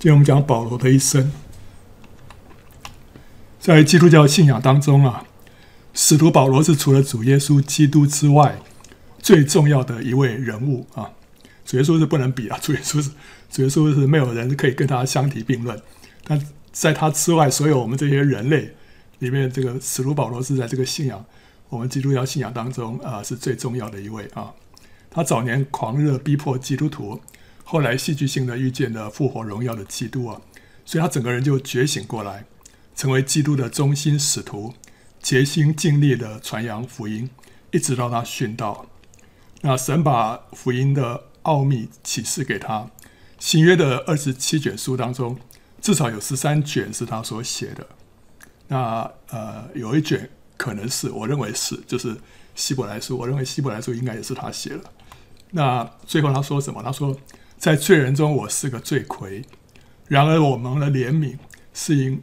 今天我们讲保罗的一生，在基督教信仰当中啊，使徒保罗是除了主耶稣基督之外最重要的一位人物啊。主耶稣是不能比啊，主耶稣是主耶稣是没有人可以跟他相提并论。但在他之外，所有我们这些人类里面，这个使徒保罗是在这个信仰，我们基督教信仰当中啊，是最重要的一位啊。他早年狂热逼迫基督徒。后来戏剧性的遇见了复活荣耀的基督啊，所以他整个人就觉醒过来，成为基督的忠心使徒，竭心尽力的传扬福音，一直到他殉道。那神把福音的奥秘启示给他，新约的二十七卷书当中，至少有十三卷是他所写的。那呃，有一卷可能是我认为是，就是希伯来书，我认为希伯来书应该也是他写的。那最后他说什么？他说。在罪人中，我是个罪魁；然而我蒙了怜悯，是因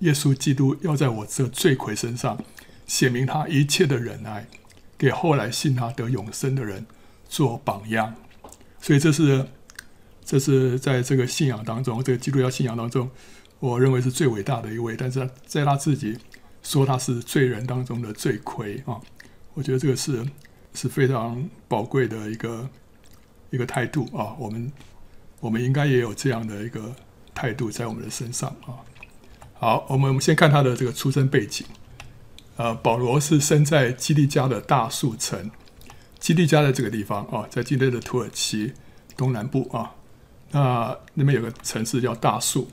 耶稣基督要在我这罪魁身上显明他一切的忍耐，给后来信他得永生的人做榜样。所以这是这是在这个信仰当中，这个基督教信仰当中，我认为是最伟大的一位。但是在他自己说他是罪人当中的罪魁啊，我觉得这个是是非常宝贵的一个。一个态度啊，我们我们应该也有这样的一个态度在我们的身上啊。好，我们我们先看他的这个出生背景。呃，保罗是生在基利家的大数城，基利家在这个地方啊，在今天的土耳其东南部啊。那那边有个城市叫大数，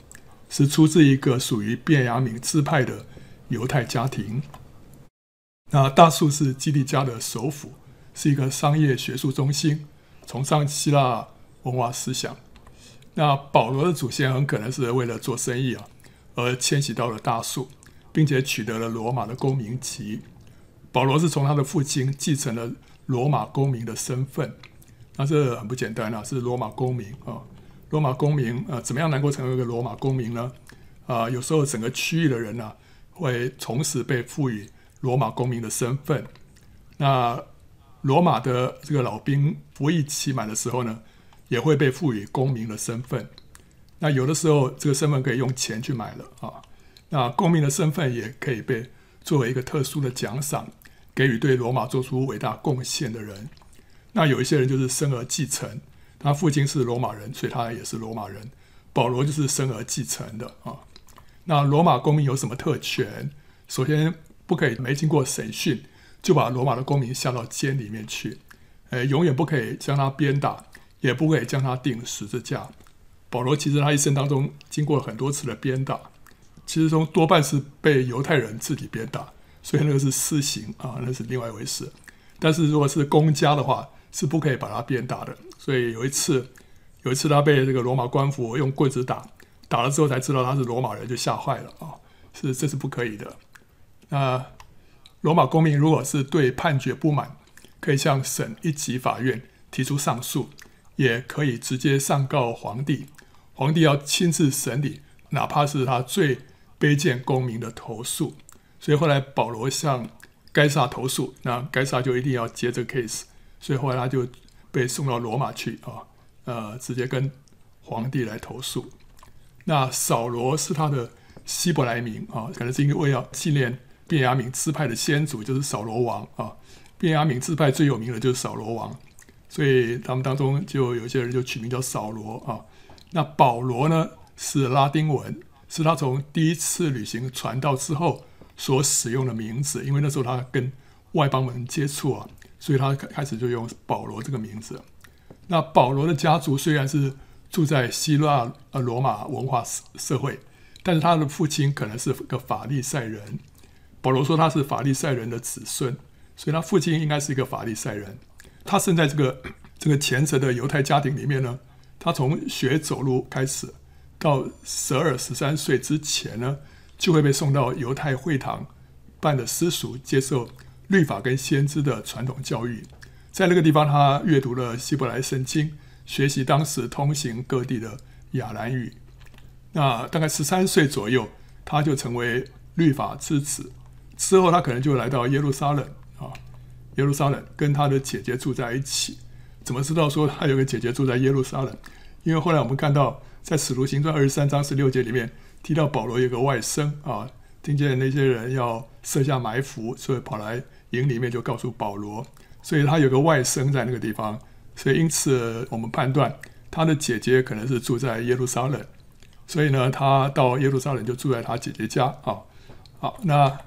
是出自一个属于便雅悯支派的犹太家庭。那大数是基利家的首府，是一个商业学术中心。崇尚希腊文化思想，那保罗的祖先很可能是为了做生意啊，而迁徙到了大数，并且取得了罗马的公民籍。保罗是从他的父亲继承了罗马公民的身份，那这很不简单啊，是罗马公民啊。罗马公民啊，怎么样能够成为一个罗马公民呢？啊，有时候整个区域的人呢、啊，会同时被赋予罗马公民的身份。那罗马的这个老兵服役期满的时候呢，也会被赋予公民的身份。那有的时候，这个身份可以用钱去买了啊。那公民的身份也可以被作为一个特殊的奖赏，给予对罗马做出伟大贡献的人。那有一些人就是生而继承，他父亲是罗马人，所以他也是罗马人。保罗就是生而继承的啊。那罗马公民有什么特权？首先，不可以没经过审讯。就把罗马的公民下到监里面去，呃，永远不可以将他鞭打，也不可以将他钉十字架。保罗其实他一生当中经过很多次的鞭打，其实中多半是被犹太人自己鞭打，所以那个是私刑啊，那是另外一回事。但是如果是公家的话，是不可以把他鞭打的。所以有一次，有一次他被这个罗马官府用棍子打，打了之后才知道他是罗马人，就吓坏了啊，是这是不可以的。那。罗马公民如果是对判决不满，可以向省一级法院提出上诉，也可以直接上告皇帝。皇帝要亲自审理，哪怕是他最卑贱公民的投诉。所以后来保罗向该萨投诉，那该萨就一定要接这个 case。所以后来他就被送到罗马去啊，呃，直接跟皇帝来投诉。那扫罗是他的希伯来名啊，可能是因为要纪念。便雅悯支派的先祖就是扫罗王啊，便雅悯支派最有名的就是扫罗王，所以他们当中就有些人就取名叫扫罗啊。那保罗呢是拉丁文，是他从第一次旅行传道之后所使用的名字，因为那时候他跟外邦人接触啊，所以他开始就用保罗这个名字。那保罗的家族虽然是住在希腊呃罗马文化社会，但是他的父亲可能是个法利赛人。保罗说他是法利赛人的子孙，所以他父亲应该是一个法利赛人。他生在这个这个虔诚的犹太家庭里面呢，他从学走路开始，到十二十三岁之前呢，就会被送到犹太会堂办的私塾，接受律法跟先知的传统教育。在那个地方，他阅读了希伯来圣经，学习当时通行各地的亚兰语。那大概十三岁左右，他就成为律法之子。之后，他可能就来到耶路撒冷啊，耶路撒冷跟他的姐姐住在一起。怎么知道说他有个姐姐住在耶路撒冷？因为后来我们看到在使徒行传二十三章十六节里面提到保罗有个外甥啊，听见那些人要设下埋伏，所以跑来营里面就告诉保罗，所以他有个外甥在那个地方，所以因此我们判断他的姐姐可能是住在耶路撒冷，所以呢，他到耶路撒冷就住在他姐姐家啊。好，那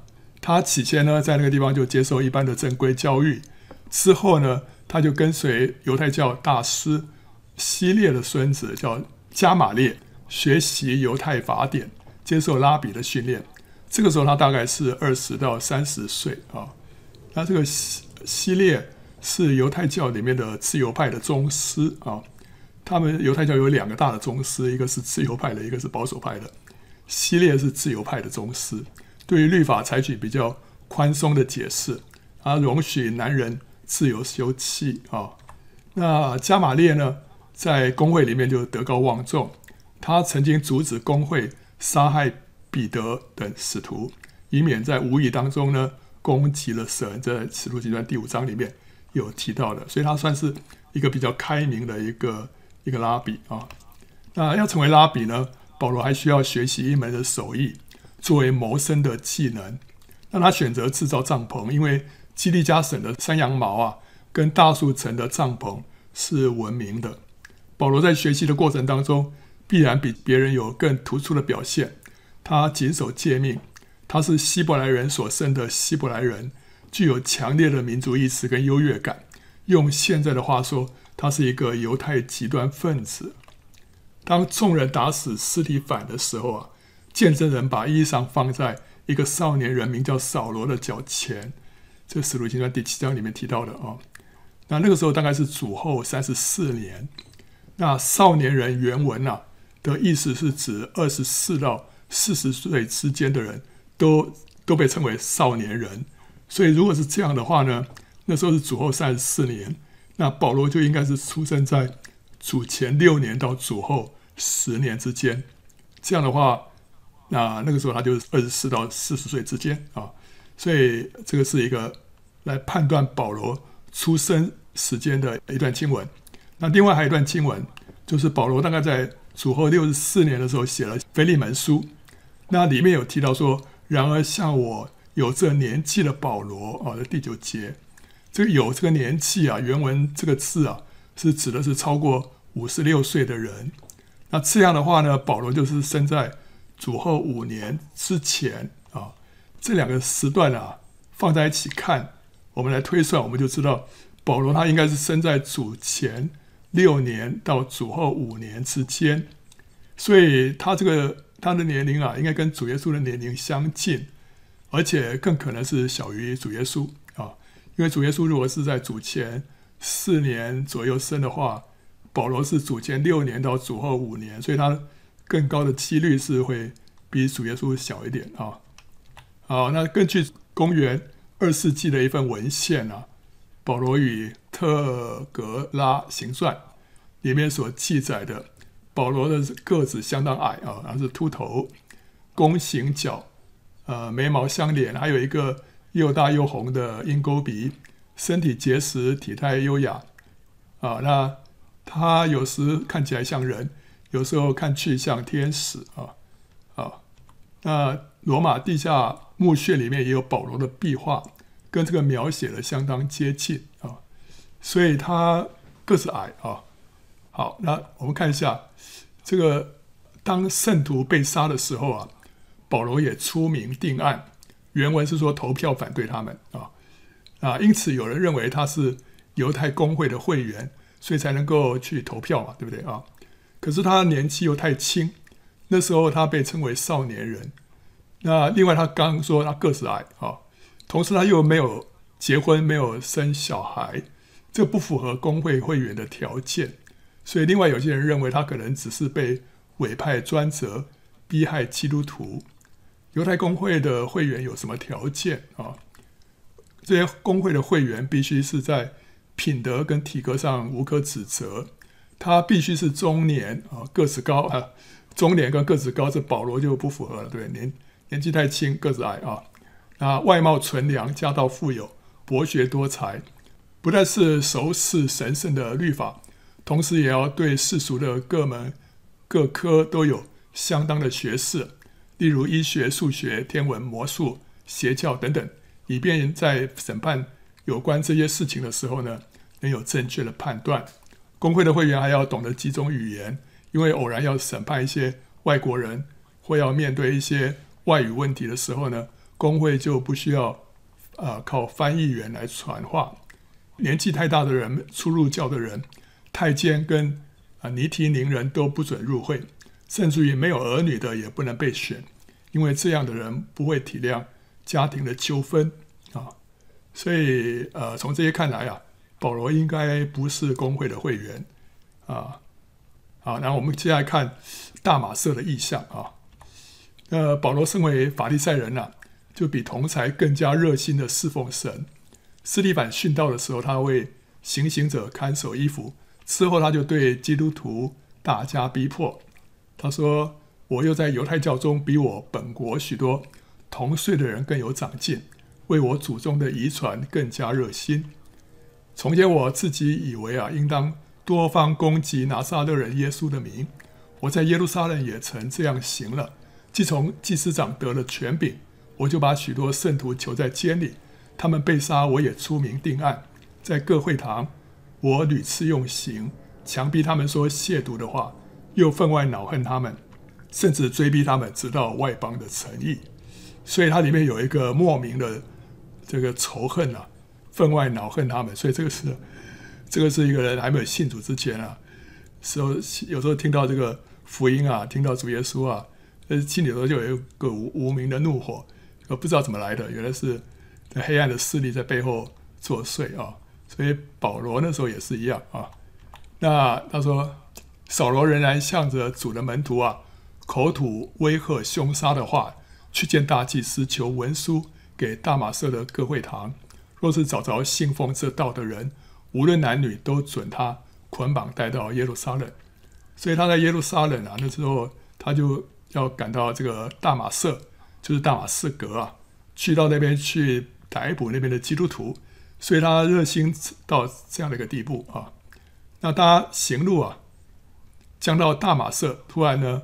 他起先呢在那个地方就接受一般的正规教育，之后呢，他就跟随犹太教大师希列的孙子叫加玛列学习犹太法典，接受拉比的训练。这个时候他大概是二十到三十岁啊。那这个希希列是犹太教里面的自由派的宗师啊。他们犹太教有两个大的宗师，一个是自由派的，一个是保守派的。希列是自由派的宗师，对于律法采取比较宽松的解释，啊，容许男人自由休妻啊。那加玛列呢，在公会里面就德高望重，他曾经阻止公会杀害彼得等使徒，以免在无意当中呢攻击了神。在使徒行传第五章里面有提到的，所以他算是一个比较开明的一个一个拉比啊。那要成为拉比呢，保罗还需要学习一门的手艺，作为谋生的技能。那他选择制造帐篷，因为基利加省的山羊毛啊，跟大树层的帐篷是闻名的。保罗在学习的过程当中，必然比别人有更突出的表现。他谨守诫命，他是希伯来人所生的希伯来人，具有强烈的民族意识跟优越感。用现在的话说，他是一个犹太极端分子。当众人打死斯提反的时候啊，见证人把衣裳放在一个少年人名叫扫罗的脚前，这《使徒行传》第七章里面提到的啊。那那个时候大概是主后三十四年。那少年人原文啊的意思是指二十四到四十岁之间的人都都被称为少年人，所以如果是这样的话呢，那时候是主后三十四年，那保罗就应该是出生在主前六年到主后十年之间。这样的话，那那个时候他就是二十四到四十岁之间啊，所以这个是一个来判断保罗出生时间的一段经文。那另外还有一段经文，就是保罗大概在主后六十四年的时候写了《腓利门书》。那里面有提到说，然而像我有这年纪的保罗啊，的第九节，这个有这个年纪啊，原文这个字啊，是指的是超过五十六岁的人。那这样的话呢，保罗就是生在主后五年之前啊。这两个时段啊，放在一起看，我们来推算，我们就知道保罗他应该是生在主前六年到主后五年之间，所以他这个。他的年龄啊，应该跟主耶稣的年龄相近，而且更可能是小于主耶稣啊。因为主耶稣如果是在主前四年左右生的话，保罗是主前六年到主后五年，所以他更高的几率是会比主耶稣小一点啊。好，那根据公元二世纪的一份文献啊，保罗与特格拉行传里面所记载的。保罗的个子相当矮啊，他是秃头，弓形脚，呃，眉毛相连，还有一个又大又红的鹰钩鼻，身体结实，体态优雅啊。那他有时看起来像人，有时候看去像天使啊啊。那罗马地下墓穴里面也有保罗的壁画，跟这个描写的相当接近啊，所以他个子矮啊。好，那我们看一下。这个当圣徒被杀的时候啊，保罗也出名定案。原文是说投票反对他们啊啊，因此有人认为他是犹太公会的会员，所以才能够去投票嘛，对不对啊？可是他年纪又太轻，那时候他被称为少年人。那另外他刚说他个子矮啊，同时他又没有结婚，没有生小孩，这不符合公会会员的条件。所以，另外有些人认为他可能只是被委派专责逼害基督徒。犹太公会的会员有什么条件啊？这些公会的会员必须是在品德跟体格上无可指责，他必须是中年啊，个子高啊，中年跟个子高，这保罗就不符合了，对，年年纪太轻，个子矮啊。那，外貌纯良，家道富有，博学多才，不但是熟识神圣的律法。同时也要对世俗的各门各科都有相当的学识，例如医学、数学、天文、魔术、邪教等等，以便在审判有关这些事情的时候呢，能有正确的判断。公会的会员还要懂得几种语言，因为偶然要审判一些外国人，或要面对一些外语问题的时候呢，公会就不需要、呃、靠翻译员来传话。年纪太大的人、初入教的人、太监跟啊尼提宁人都不准入会，甚至于没有儿女的也不能被选，因为这样的人不会体谅家庭的纠纷啊。所以呃，从这些看来啊，保罗应该不是公会的会员啊。好，然后我们接下来看大马色的意象啊。那保罗身为法利赛人啊，就比同才更加热心的侍奉神。斯蒂凡殉道的时候，他为行刑者看守衣服。之后，他就对基督徒大加逼迫。他说：“我又在犹太教中比我本国许多同岁的人更有长进，为我祖宗的遗传更加热心。从前我自己以为啊，应当多方攻击拿撒勒人耶稣的名。我在耶路撒冷也曾这样行了。既从祭司长得了权柄，我就把许多圣徒囚在监里。”他们被杀，我也出名定案，在各会堂，我屡次用刑，强逼他们说亵渎的话，又分外恼恨他们，甚至追逼他们，直到外邦的城邑。所以它里面有一个莫名的这个仇恨啊，分外恼恨他们。所以这个是，这个是一个人还没有信主之前啊，时候有时候听到这个福音啊，听到主耶稣啊，呃，心里头就有一个无无名的怒火，呃，不知道怎么来的，原来是。黑暗的势力在背后作祟啊，所以保罗那时候也是一样啊。那他说，扫罗仍然向着主的门徒啊，口吐威吓、凶杀的话，去见大祭司，求文书给大马色的各会堂，若是找着信奉这道的人，无论男女，都准他捆绑带到耶路撒冷。所以他在耶路撒冷啊，那时候他就要赶到这个大马色，就是大马士革啊，去到那边去。逮捕那边的基督徒，所以他热心到这样的一个地步啊。那他行路啊，将到大马色，突然呢，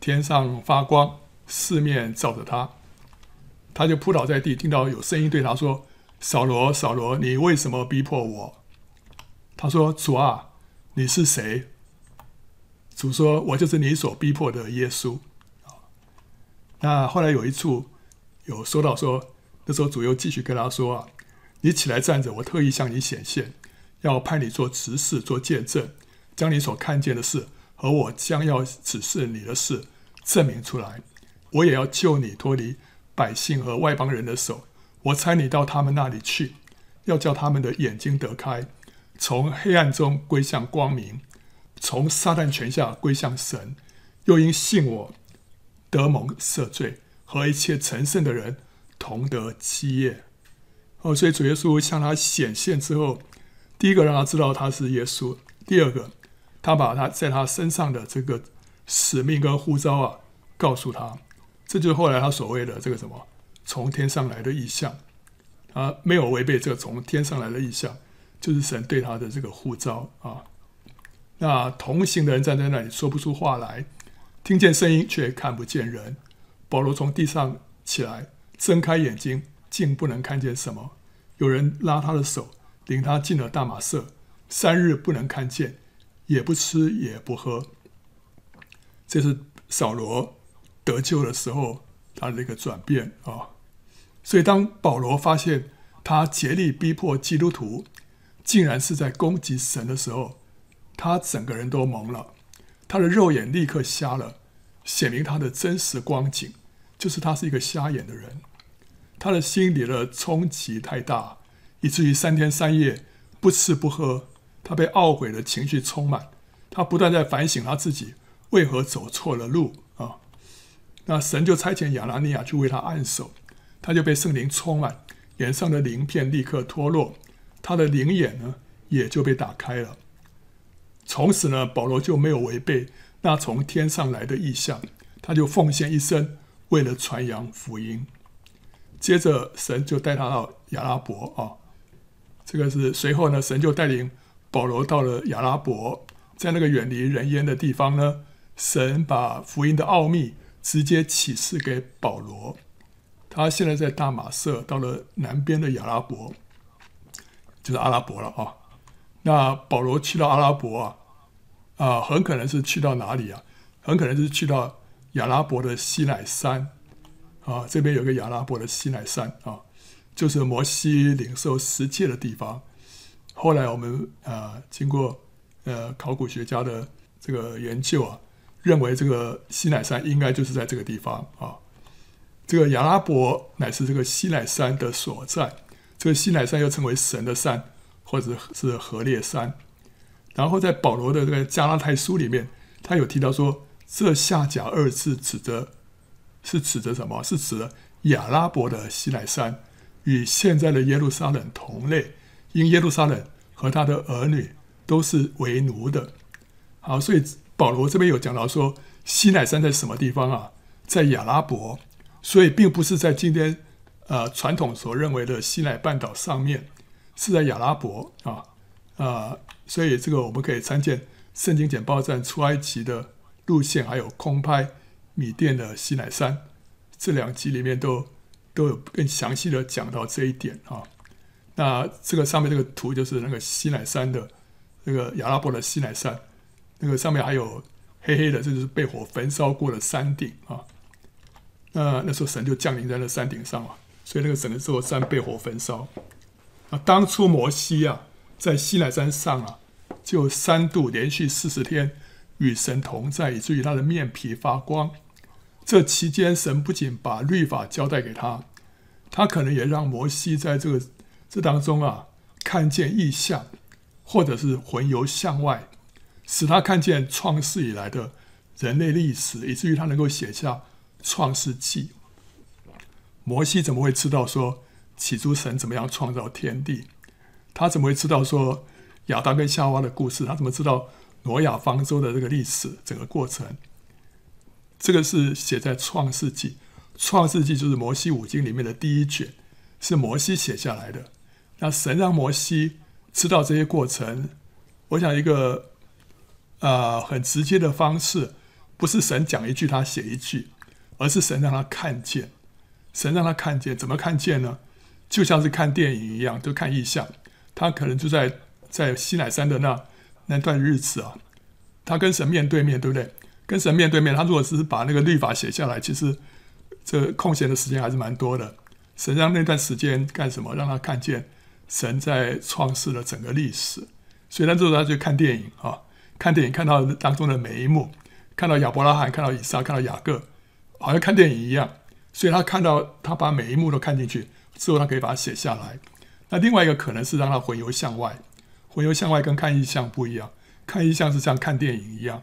天上发光，四面照着他，他就扑倒在地，听到有声音对他说：“扫罗，扫罗，你为什么逼迫我？”他说：“主啊，你是谁？”主说：“我就是你所逼迫的耶稣。”那后来有一处有说到说。这时候主又继续跟他说：“啊，你起来站着，我特意向你显现，要派你做执事，做见证，将你所看见的事和我将要指示你的事证明出来。我也要救你脱离百姓和外邦人的手。我差你到他们那里去，要叫他们的眼睛得开，从黑暗中归向光明，从撒旦权下归向神。又因信我得蒙赦罪，和一切成圣的人。”同得基业哦，所以主耶稣向他显现之后，第一个让他知道他是耶稣；第二个，他把他在他身上的这个使命跟呼召啊告诉他，这就是后来他所谓的这个什么从天上来的异象。他没有违背这个从天上来的异象，就是神对他的这个呼召啊。那同行的人站在那里说不出话来，听见声音却看不见人。保罗从地上起来。睁开眼睛，竟不能看见什么。有人拉他的手，领他进了大马色，三日不能看见，也不吃也不喝。这是扫罗得救的时候，他的一个转变啊。所以，当保罗发现他竭力逼迫基督徒，竟然是在攻击神的时候，他整个人都懵了，他的肉眼立刻瞎了，显明他的真实光景，就是他是一个瞎眼的人。他的心里的冲击太大，以至于三天三夜不吃不喝。他被懊悔的情绪充满，他不断在反省他自己为何走错了路啊。那神就差遣亚拿尼亚去为他按手，他就被圣灵充满，眼上的鳞片立刻脱落，他的灵眼呢也就被打开了。从此呢，保罗就没有违背那从天上来的意象，他就奉献一生，为了传扬福音。接着，神就带他到亚拉伯啊，这个是随后呢，神就带领保罗到了亚拉伯，在那个远离人烟的地方呢，神把福音的奥秘直接启示给保罗。他现在在大马色，到了南边的亚拉伯，就是阿拉伯了啊。那保罗去到阿拉伯啊，啊，很可能是去到哪里啊？很可能是去到亚拉伯的西乃山啊。这边有个亚拉伯的西乃山啊，就是摩西领受十诫的地方。后来我们啊，经过呃考古学家的这个研究啊，认为这个西乃山应该就是在这个地方啊。这个亚拉伯乃是这个西乃山的所在，这个西乃山又称为神的山，或者是何烈山。然后在保罗的这个加拉太书里面，他有提到说，这下甲二字指的，是指的什么？是指的亚拉伯的西乃山，与现在的耶路撒冷同类。因耶路撒冷和他的儿女都是为奴的，好，所以保罗这边有讲到说，西乃山在什么地方啊？在亚拉伯，所以并不是在今天呃传统所认为的西奈半岛上面，是在亚拉伯啊、呃，所以这个我们可以参见《圣经简报站》出埃及的路线，还有空拍米甸的西乃山这两集里面都都有更详细的讲到这一点啊。那这个上面这个图就是那个西乃山的那个亚拉伯的西乃山，那个上面还有黑黑的，这就是被火焚烧过的山顶啊。那那时候神就降临在那山顶上嘛，所以那个整个座山被火焚烧。啊，当初摩西啊在西奈山上啊，就三度连续四十天与神同在，以至于他的面皮发光。这期间，神不仅把律法交代给他，他可能也让摩西在这个。这当中啊，看见异象，或者是魂游向外，使他看见创世以来的人类历史，以至于他能够写下创世纪。摩西怎么会知道说起初神怎么样创造天地？他怎么会知道说亚当跟夏娃的故事？他怎么知道挪亚方舟的这个历史整个过程？这个是写在创世纪，创世纪就是摩西五经里面的第一卷，是摩西写下来的。那神让摩西知道这些过程，我想一个、呃、很直接的方式，不是神讲一句他写一句，而是神让他看见，神让他看见，怎么看见呢？就像是看电影一样，就看意象。他可能就在在西乃山的那那段日子啊，他跟神面对面对不对？跟神面对面，他如果只是把那个律法写下来，其实这空闲的时间还是蛮多的。神让那段时间干什么？让他看见。神在创世了整个历史，所以那时候他就看电影啊，看电影看到当中的每一幕，看到亚伯拉罕，看到以撒，看到雅各，好像看电影一样。所以他看到他把每一幕都看进去之后，他可以把它写下来。那另外一个可能是让他魂游向外，魂游向外跟看意象不一样，看意象是像看电影一样，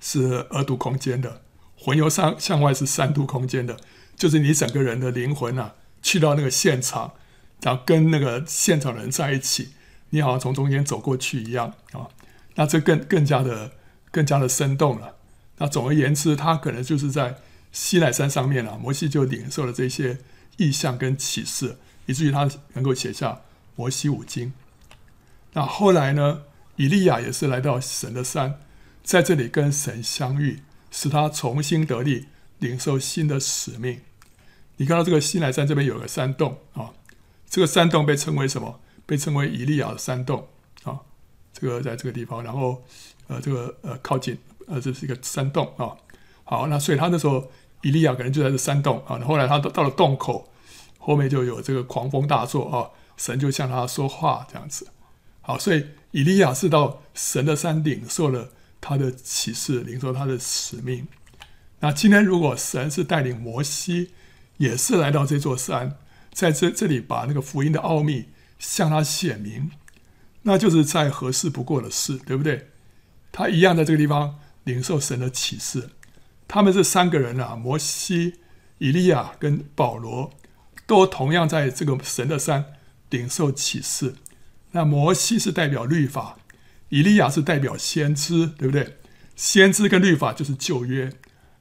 是二度空间的；魂游上向外是三度空间的，就是你整个人的灵魂啊，去到那个现场。然后跟那个现场的人在一起，你好像从中间走过去一样啊，那这更更加的更加的生动了。那总而言之，他可能就是在西乃山上面啊，摩西就领受了这些异象跟启示，以至于他能够写下摩西五经。那后来呢，以利亚也是来到神的山，在这里跟神相遇，使他重新得力，领受新的使命。你看到这个西乃山这边有个山洞啊。这个山洞被称为什么？被称为以利亚的山洞啊。这个在这个地方，然后呃，这个呃靠近呃，这是一个山洞啊。好，那所以他那时候以利亚可能就在这山洞啊。后来他到了洞口，后面就有这个狂风大作啊，神就向他说话这样子。好，所以以利亚是到神的山顶受了他的启示，领受他的使命。那今天如果神是带领摩西，也是来到这座山。在这这里把那个福音的奥秘向他显明，那就是再合适不过的事，对不对？他一样在这个地方领受神的启示。他们这三个人啊，摩西、以利亚跟保罗，都同样在这个神的山领受启示。那摩西是代表律法，以利亚是代表先知，对不对？先知跟律法就是旧约，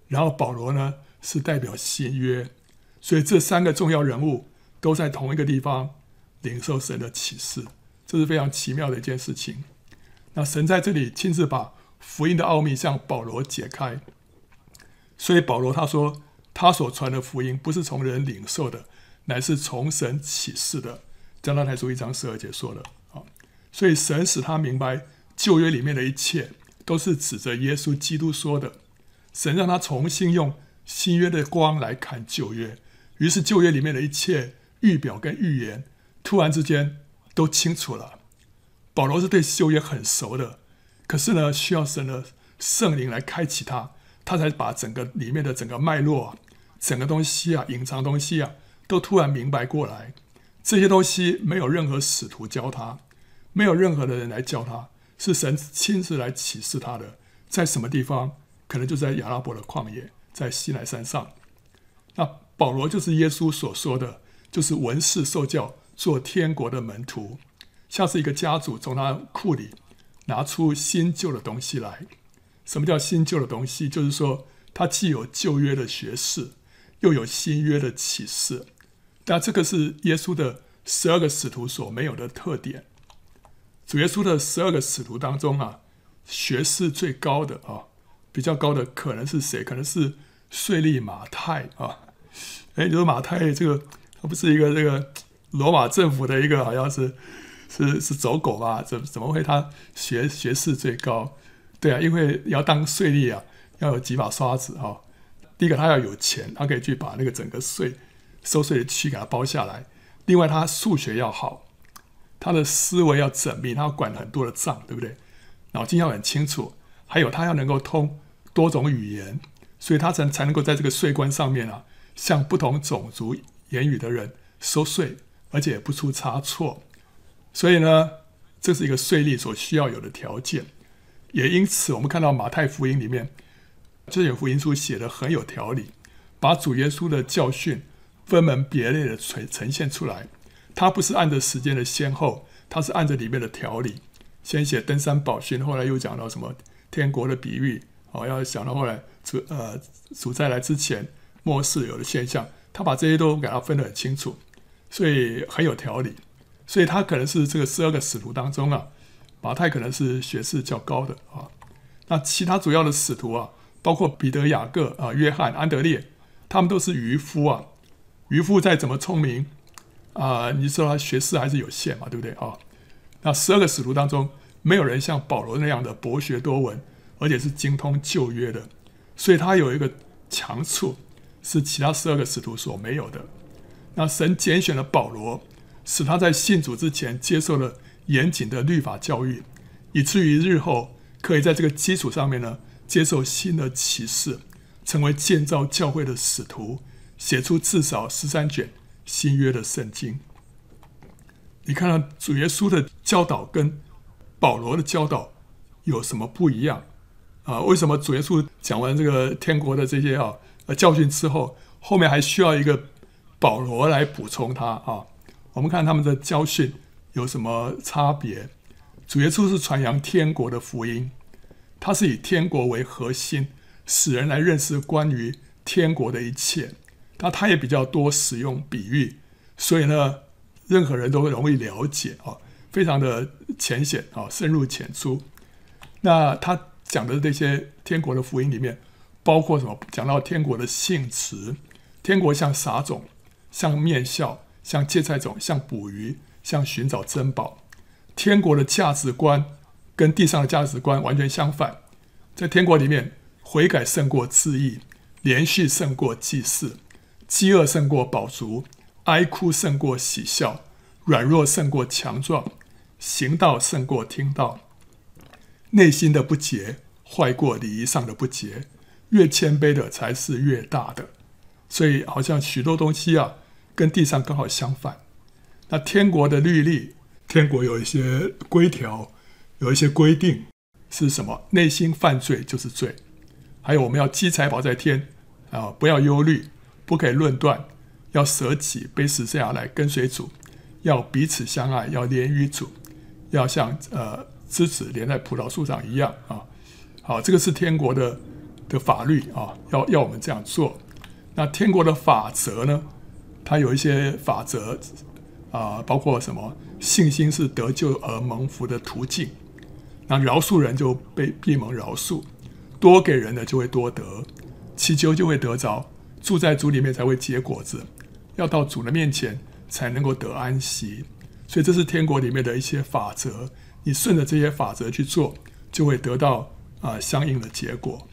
然后保罗呢是代表新约，所以这三个重要人物。都在同一个地方领受神的启示，这是非常奇妙的一件事情。那神在这里亲自把福音的奥秘向保罗解开。所以保罗他说，他所传的福音不是从人领受的，乃是从神启示的。加拉太书一章十二节说的啊，所以神使他明白旧约里面的一切都是指着耶稣基督说的。神让他重新用新约的光来看旧约，于是旧约里面的一切预表跟预言，突然之间都清楚了。保罗是对旧约很熟的，可是呢，需要神的圣灵来开启他，他才把整个里面的整个脉络、整个东西啊、隐藏东西啊，都突然明白过来。这些东西没有任何使徒教他，没有任何的人来教他，是神亲自来启示他的。在什么地方？可能就在亚拉伯的旷野，在西奈山上。那保罗就是耶稣所说的，就是文士受教，做天国的门徒，像是一个家主从他库里拿出新旧的东西来。什么叫新旧的东西？就是说，他既有旧约的学士，又有新约的启示。但这个是耶稣的十二个使徒所没有的特点。主耶稣的十二个使徒当中啊，学士最高的啊，比较高的可能是谁？可能是税利马太啊。哎，你说马太这个，他不是一个这个罗马政府的一个，好像是是是走狗吧？怎怎么会他学学士最高？对啊，因为要当税吏啊，要有几把刷子哈。第一个，他要有钱，他可以去把那个整个税。收税的区给他包下来。另外，他数学要好，他的思维要缜密，他要管很多的账，对不对？脑筋要很清楚，还有他要能够通多种语言，所以他才才能够在这个税关上面啊，向不同种族言语的人收税，而且不出差错。所以呢，这是一个税吏所需要有的条件。也因此，我们看到马太福音里面这卷福音书写得很有条理，把主耶稣的教训。分门别类的呈呈现出来，它不是按着时间的先后，它是按着里面的条理。先写登山宝训，后来又讲到什么天国的比喻，哦，要想到后来主呃主再来之前末世有的现象，他把这些都给他分得很清楚，所以很有条理。所以他可能是这个十二个使徒当中啊，马太可能是学识较高的啊。那其他主要的使徒啊，包括彼得、雅各啊、约翰、安德烈，他们都是渔夫啊。渔夫再怎么聪明啊、你说他学识还是有限嘛，对不对啊？那十二个使徒当中，没有人像保罗那样的博学多闻，而且是精通旧约的，所以他有一个强处，是其他十二个使徒所没有的。那神拣选了保罗，使他在信主之前接受了严谨的律法教育，以至于日后可以在这个基础上面呢，接受新的启示，成为建造教会的使徒。写出至少十三卷新约的圣经。你看到主耶稣的教导跟保罗的教导有什么不一样啊？为什么主耶稣讲完这个天国的这些啊教训之后，后面还需要一个保罗来补充他啊？我们看他们的教训有什么差别？主耶稣是传扬天国的福音，他是以天国为核心，使人来认识关于天国的一切。那他也比较多使用比喻，所以呢，任何人都会容易了解啊，非常的浅显啊，深入浅出。那他讲的这些天国的福音里面，包括什么？讲到天国的性质，天国像撒种，像面酵，像芥菜种，像捕鱼，像寻找珍宝。天国的价值观跟地上的价值观完全相反，在天国里面，悔改胜过自义，连续胜过祭祀。饥饿胜过饱足，哀哭胜过喜笑，软弱胜过强壮，行道胜过听道。内心的不洁坏过礼仪上的不洁，越谦卑的才是越大的。所以好像许多东西啊，跟地上刚好相反。那天国的律例，天国有一些规条，有一些规定是什么？内心犯罪就是罪。还有我们要积财宝在天啊，不要忧虑。不可以论断，要舍己背十字架来跟随主，要彼此相爱，要连于主，要像呃枝子连在葡萄树上一样啊。好，这个是天国的的法律啊，要要我们这样做。那天国的法则呢？它有一些法则啊，包括什么？信心是得救而蒙福的途径，那饶恕人就被必蒙饶恕，多给人的就会多得，祈求就会得着，住在主里面才会结果子，要到主的面前才能够得安息。所以这是天国里面的一些法则，你顺着这些法则去做，就会得到啊、相应的结果。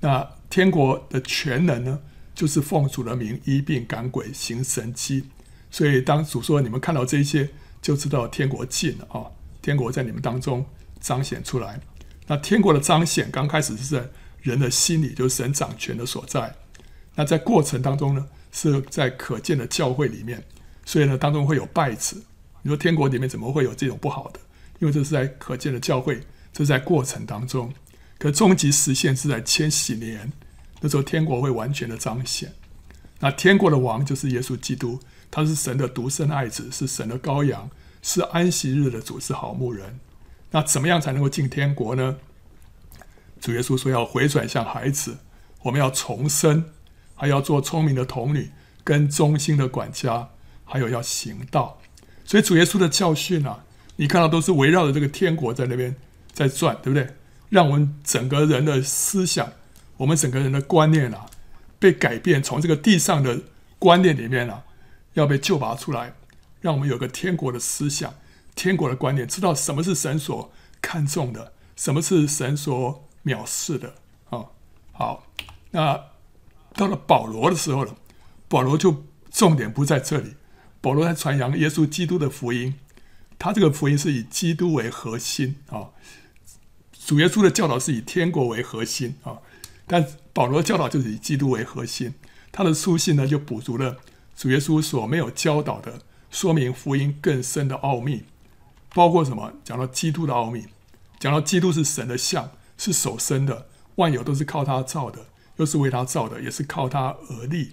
那天国的权能呢，就是奉主的名医病赶鬼行神迹。所以当主说你们看到这些，就知道天国近了啊，天国在你们当中彰显出来。那天国的彰显刚开始是在人的心里，就是神掌权的所在。那在过程当中呢，是在可见的教会里面，所以呢，当中会有败子。你说天国里面怎么会有这种不好的？因为这是在可见的教会，这是在过程当中。可终极实现是在千禧年，那时候天国会完全的彰显。那天国的王就是耶稣基督，他是神的独生爱子，是神的羔羊，是安息日的主，是好牧人。那怎么样才能够进天国呢？主耶稣说要回转向孩子，我们要重生，还要做聪明的童女，跟忠心的管家，还有要行道。所以主耶稣的教训啊，你看到都是围绕着这个天国在那边在转，对不对？让我们整个人的思想，我们整个人的观念啊，被改变，从这个地上的观念里面啊，要被救拔出来，让我们有个天国的思想、天国的观念，知道什么是神所看重的，什么是神所藐视的啊。好，那到了保罗的时候了，保罗就重点不在这里。保罗在传扬耶稣基督的福音，他这个福音是以基督为核心啊。主耶稣的教导是以天国为核心啊，但保罗教导就是以基督为核心。他的书信呢，就补足了主耶稣所没有教导的，说明福音更深的奥秘，包括什么？讲到基督的奥秘，讲到基督是神的像，是手生的，万有都是靠他造的，又是为他造的，也是靠他而立。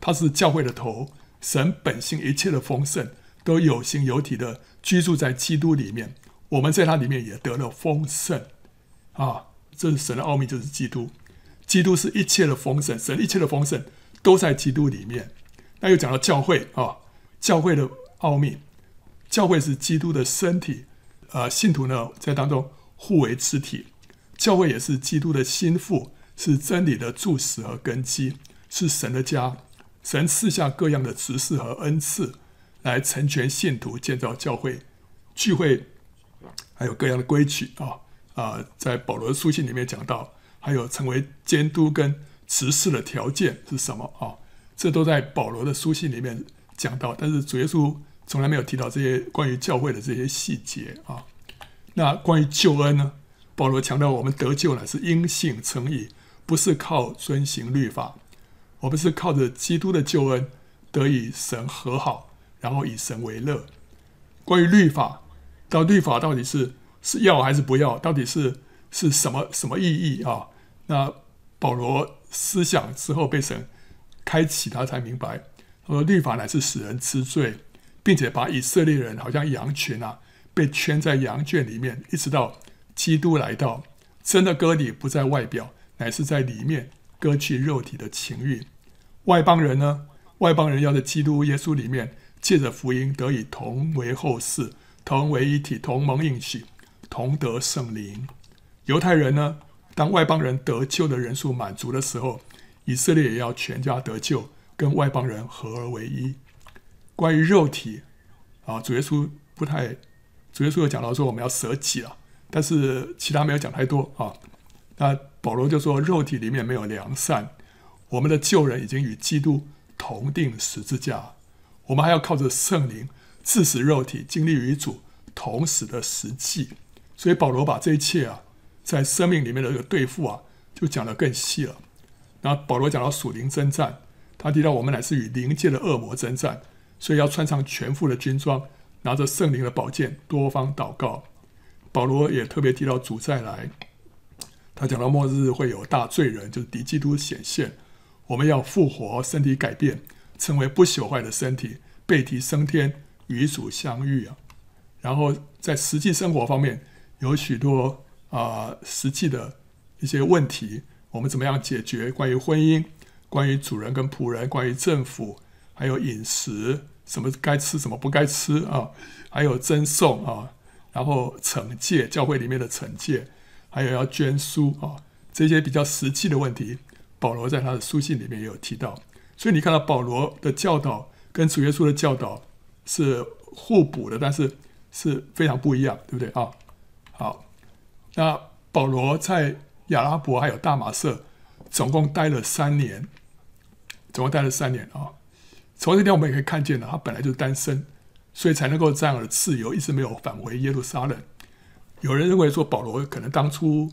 他是教会的头。神本性一切的丰盛都有形有体的居住在基督里面，我们在他里面也得了丰盛啊！这是神的奥秘，就是基督。基督是一切的丰盛，神一切的丰盛都在基督里面。那又讲到教会啊，教会的奥秘，教会是基督的身体，呃，信徒呢在当中互为肢体。教会也是基督的心腹，是真理的柱石和根基，是神的家。神赐下各样的职事和恩赐，来成全信徒，建造教会、聚会，还有各样的规矩啊啊！在保罗的书信里面讲到，还有成为监督跟执事的条件是什么啊？这都在保罗的书信里面讲到，但是主耶稣从来没有提到这些关于教会的这些细节啊。那关于救恩呢？保罗强调，我们得救呢是因信称义，不是靠遵行律法。我们是靠着基督的救恩得以神和好，然后以神为乐。关于律法，到律法到底是是要还是不要？到底是是什么什么意义啊？那保罗思想之后被神开启，他才明白，他说律法乃是使人知罪，并且把以色列人好像羊群啊，被圈在羊圈里面，一直到基督来到，真的割礼不在外表，乃是在里面。割去肉体的情欲，外邦人呢？外邦人要在基督耶稣里面，借着福音得以同为后世，同为一体，同盟应许，同得圣灵。犹太人呢？当外邦人得救的人数满足的时候，以色列也要全家得救，跟外邦人合而为一。关于肉体啊，主耶稣不太，主耶稣有讲到说我们要舍己了，但是其他没有讲太多啊。那保罗就说：“肉体里面没有良善，我们的旧人已经与基督同钉十字架，我们还要靠着圣灵治死肉体，经历与主同死的实际。所以保罗把这一切啊，在生命里面的这个对付啊，就讲得更细了。那保罗讲到属灵征战，他提到我们乃是与灵界的恶魔征战，所以要穿上全副的军装，拿着圣灵的宝剑，多方祷告。保罗也特别提到主再来。”他讲到末日会有大罪人，就是敌基督显现。我们要复活，身体改变，成为不朽坏的身体，被提升天，与主相遇啊。然后在实际生活方面，有许多啊、呃、实际的一些问题，我们怎么样解决？关于婚姻，关于主人跟仆人，关于政府，还有饮食，什么该吃，什么不该吃啊？还有赠送啊，然后惩戒教会里面的惩戒，还有要捐书啊，这些比较实际的问题，保罗在他的书信里面也有提到。所以你看到保罗的教导跟主耶稣的教导是互补的，但是是非常不一样，对不对啊？好，那保罗在亚拉伯还有大马色总共待了三年，总共待了三年啊。从这点我们也可以看见了，他本来就是单身，所以才能够这样的自由，一直没有返回耶路撒冷。有人认为说保罗可能当初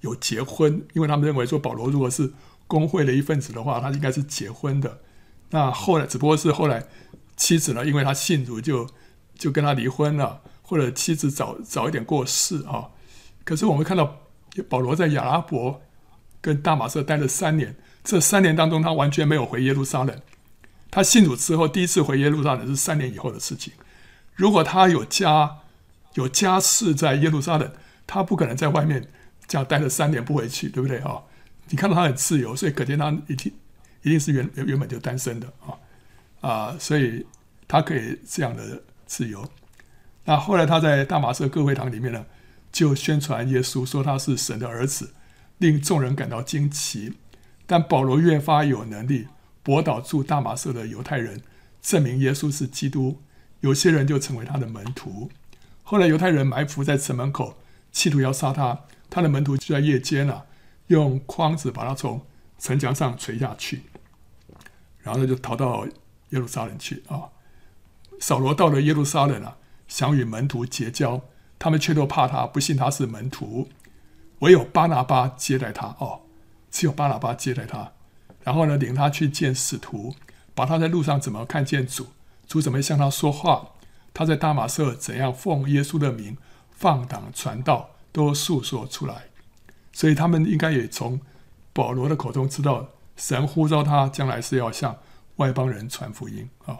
有结婚，因为他们认为说保罗如果是公会的一份子的话，他应该是结婚的。那后来只不过是后来妻子呢，因为他信主就就跟他离婚了，或者妻子早早一点过世啊。可是我们看到保罗在亚拉伯跟大马色待了三年，这三年当中他完全没有回耶路撒冷。他信主之后第一次回耶路撒冷是三年以后的事情。如果他有家有家室在耶路撒冷，他不可能在外面这样待了三年不回去，对不对啊？你看到他很自由，所以可见他一定一定是原原本就单身的啊啊，所以他可以这样的自由。那后来他在大马色各会堂里面呢，就宣传耶稣，说他是神的儿子，令众人感到惊奇。但保罗越发有能力驳倒住大马色的犹太人，证明耶稣是基督。有些人就成为他的门徒。后来犹太人埋伏在城门口，企图要杀他，他的门徒就在夜间啊。用筐子把他从城墙上垂下去，然后他就逃到耶路撒冷去啊。扫罗到了耶路撒冷啊，想与门徒结交，他们却都怕他，不信他是门徒。唯有巴拿巴接待他哦，只有巴拿巴接待他，然后呢，领他去见使徒，把他在路上怎么看见主，主怎么向他说话，他在大马色怎样奉耶稣的名放胆传道，都述说出来。所以他们应该也从保罗的口中知道，神呼召他将来是要向外邦人传福音啊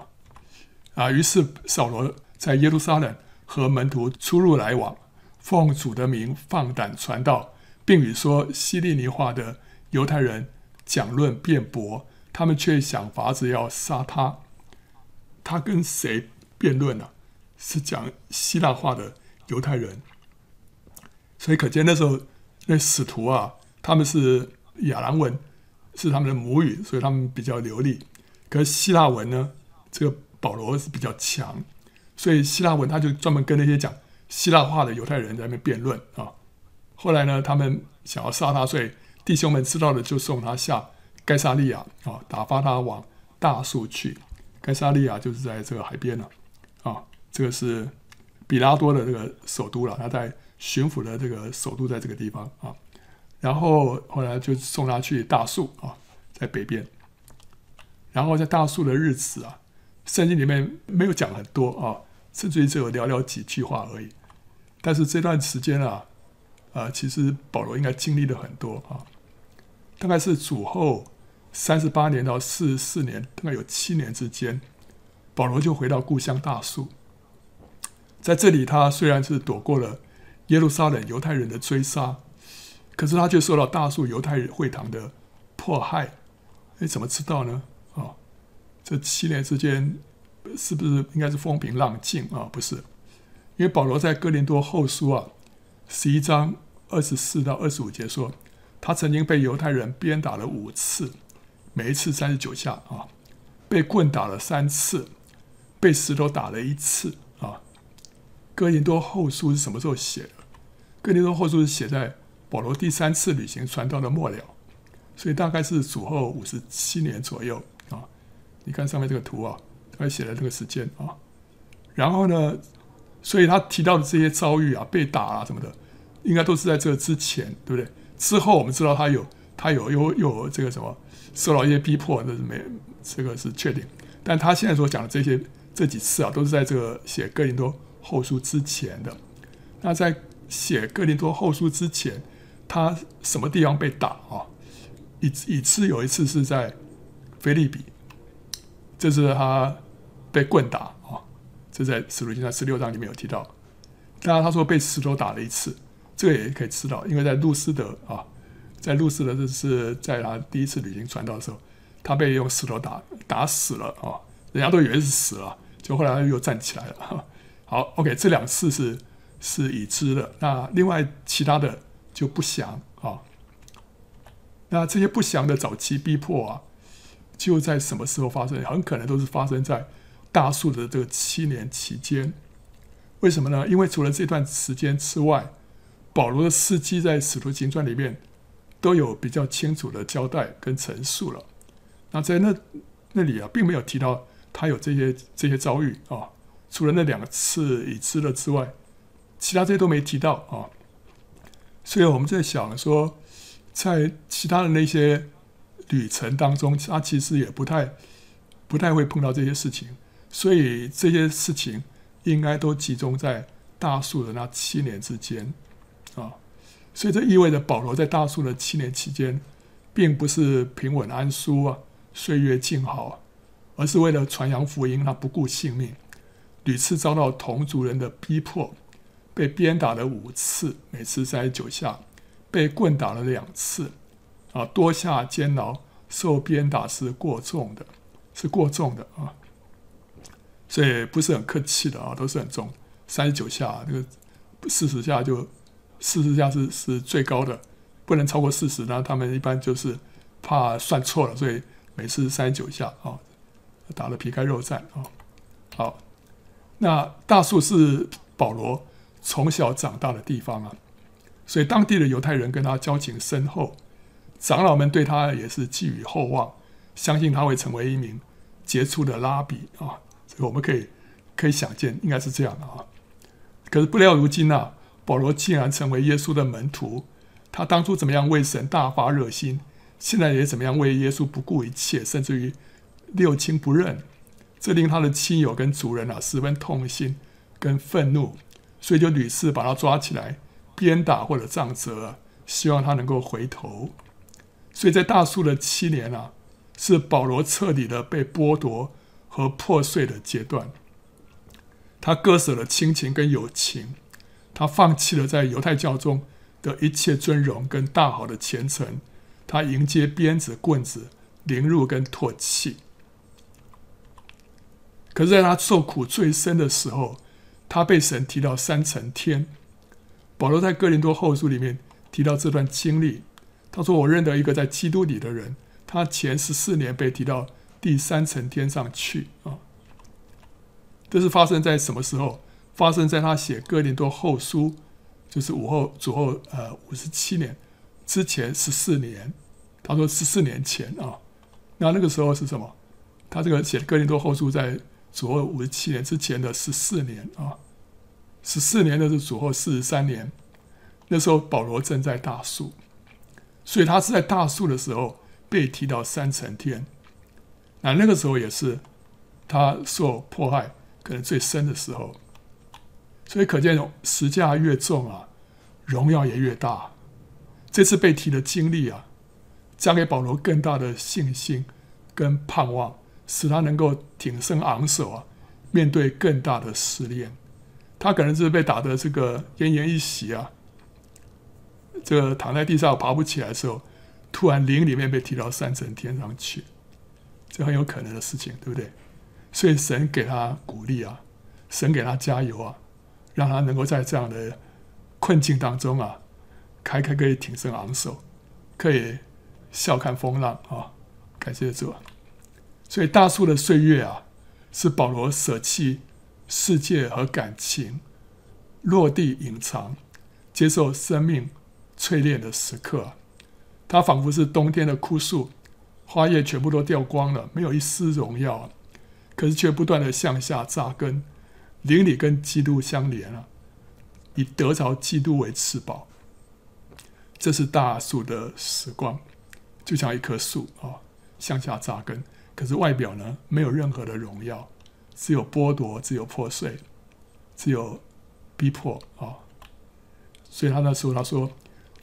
啊！于是扫罗在耶路撒冷和门徒出入来往，奉主的名放胆传道，并与说希利尼话的犹太人讲论辩驳，他们却想法子要杀他。他跟谁辩论呢？是讲希腊话的犹太人。所以可见那时候。那使徒啊，他们是亚兰文是他们的母语，所以他们比较流利。可是希腊文呢，这个保罗是比较强，所以希腊文他就专门跟那些讲希腊话的犹太人在那边辩论啊。后来呢，他们想要杀他，所以弟兄们知道了就送他下该萨利亚啊，打发他往大数去。该萨利亚就是在这个海边了啊，这个是比拉多的这个首都了，他在。巡抚的这个首都在这个地方啊，然后后来就送他去大数啊，在北边。然后在大数的日子啊，圣经里面没有讲很多啊，甚至于只有寥寥几句话而已。但是这段时间啊，啊，其实保罗应该经历了很多啊，大概是主后三十八年到四十四年，大概有七年之间，保罗就回到故乡大数。在这里，他虽然是躲过了。耶路撒冷犹太人的追杀，可是他却受到大数犹太人会堂的迫害。哎，怎么知道呢？这七年之间是不是应该是风平浪静啊、不是，因为保罗在哥林多后书啊十一章二十四到二十五节说，他曾经被犹太人鞭打了五次，每一次三十九下啊、被棍打了三次，被石头打了一次啊。哥林多后书是什么时候写的？哥林多后书是写在保罗第三次旅行传道的末了，所以大概是主后五十七年左右。你看上面这个图啊，他写的这个时间啊。然后呢，所以他提到的这些遭遇啊，被打啊什么的，应该都是在这之前，对不对？之后我们知道他有他有又有这个什么受到一些逼迫，这是没这个是确定。但他现在所讲的这些这几次啊，都是在这个写哥林多。后书之前的，那在写哥林多后书之前，他什么地方被打啊？一一次有一次是在腓立比，这是他被棍打啊，这在使徒行传十六章里面有提到。当然他说被石头打了一次，这个也可以知道，因为在路斯德啊，在路斯德这是在他第一次旅行传道的时候，他被用石头打打死了啊，人家都以为是死了，就后来他又站起来了。好，OK，这两次是是已知的。那另外其他的就不详啊。那这些不详的早期逼迫啊，就在什么时候发生？很可能都是发生在大数的这个七年期间。为什么呢？因为除了这段时间之外，保罗的事迹在使徒行传里面都有比较清楚的交代跟陈述了。那在那那里啊，并没有提到他有这些这些遭遇啊。除了那两次已知了之外，其他这些都没提到啊。所以我们在想说，在其他的那些旅程当中，他其实也不太不太会碰到这些事情。所以这些事情。应该都集中在大数的那七年之间，啊，所以这意味着保罗在大数的七年期间，并不是平稳安舒啊，岁月静好，而是为了传扬福音，他不顾性命，屡次遭到同族人的逼迫，被鞭打了五次，每次三十九下，被棍打了两次，啊，多下监牢，受鞭打是过重的，是过重的啊。所以不是很客气的啊，都是很重，三十九下，这个四十下就四十下是是最高的，不能超过四十。那他们一般就是怕算错了，所以每次三十九下啊，打得皮开肉绽啊。好，那大数是保罗从小长大的地方啊，所以当地的犹太人跟他交情深厚，长老们对他也是寄予厚望，相信他会成为一名杰出的拉比啊。我们可以可以想见，应该是这样的啊。可是不料如今啊，保罗竟然成为耶稣的门徒。他当初怎么样为神大发热心，现在也怎么样为耶稣不顾一切，甚至于六亲不认。这令他的亲友跟族人啊十分痛心跟愤怒，所以就屡次把他抓起来鞭打或者杖责，希望他能够回头。所以在大数的七年啊，是保罗彻底的被剥夺和破碎的阶段，他割舍了亲情跟友情，他放弃了在犹太教中的一切尊荣跟大好的前程，他迎接鞭子、棍子、凌辱跟唾弃。可是，在他受苦最深的时候，他被神提到三层天。保罗在哥林多后书里面提到这段经历，他说：“我认得一个在基督里的人，他前十四年被提到。”第三层天上去啊！这是发生在什么时候？发生在他写哥林多后书，就是五后主后呃五十七年之前十四年。他说十四年前啊，那那个时候是什么？他这个写哥林多后书在主后五十七年之前的十四年啊，十四年的是主后四十三年。那时候保罗正在大数，所以他是在大数的时候被提到三层天。那那个时候也是他受迫害可能最深的时候，所以可见十架越重啊，荣耀也越大。这次被提的经历啊，将给保罗更大的信心跟盼望，使他能够挺身昂首啊，面对更大的试炼。他可能是被打得这个奄奄一息啊，这个躺在地上爬不起来的时候，突然灵里面被提到三层天上去。这很有可能的事情，对不对？所以神给他鼓励啊，神给他加油啊，让他能够在这样的困境当中啊，还可以挺身昂首，可以笑看风浪啊！感谢主。所以大树的岁月啊，是保罗舍弃世界和感情，落地隐藏，接受生命淬炼的时刻。它仿佛是冬天的枯树。花叶全部都掉光了，没有一丝荣耀，可是却不断的向下扎根，灵里跟基督相连了，以得着基督为翅膀。这是大树的时光，就像一棵树啊，向下扎根，可是外表呢，没有任何的荣耀，只有剥夺，只有破碎，只有逼迫啊。所以他那时候他说：“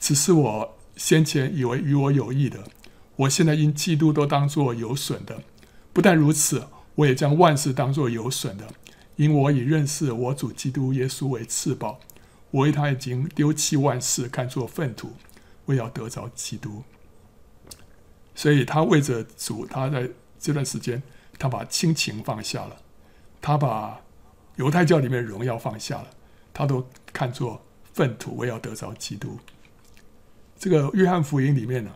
只是我先前以为与我有益的。”我现在因基督都当作有损的，不但如此，我也将万事当作有损的，因我已认识我主基督耶稣为至宝。我为他已经丢弃万事，看作粪土，为要得着基督。所以他为着主，他在这段时间，他把亲情放下了，他把犹太教里面荣耀放下了，他都看作粪土，为要得着基督。这个约翰福音里面呢，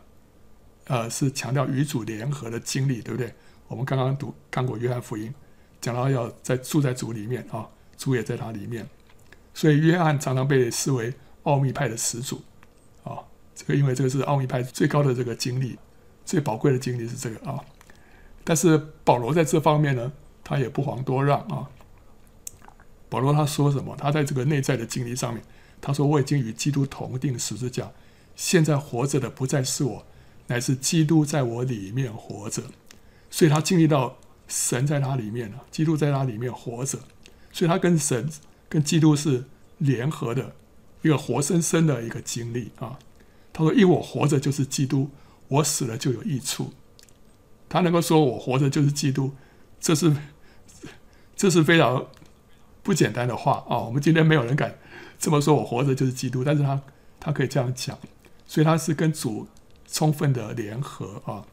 呃，是强调与主联合的经历，对不对？我们刚刚读看过约翰福音，讲到要在住在主里面啊，主也在他里面，所以约翰常常被视为奥秘派的始祖啊。这个因为这个是奥秘派最高的这个经历，最宝贵的经历是这个啊。但是保罗在这方面呢，他也不遑多让啊。保罗他说什么？他在这个内在的经历上面，他说：“我已经与基督同钉十字架，现在活着的不再是我，乃是基督在我里面活着。”所以他经历到神在他里面了，基督在他里面活着，所以他跟神、跟基督是联合的一个活生生的一个经历啊。他说：“因为我活着就是基督，我死了就有益处。”他能够说我活着就是基督，这是这是非常不简单的话啊！我们今天没有人敢这么说，我活着就是基督，但是他他可以这样讲，所以他是跟主充分的联合啊。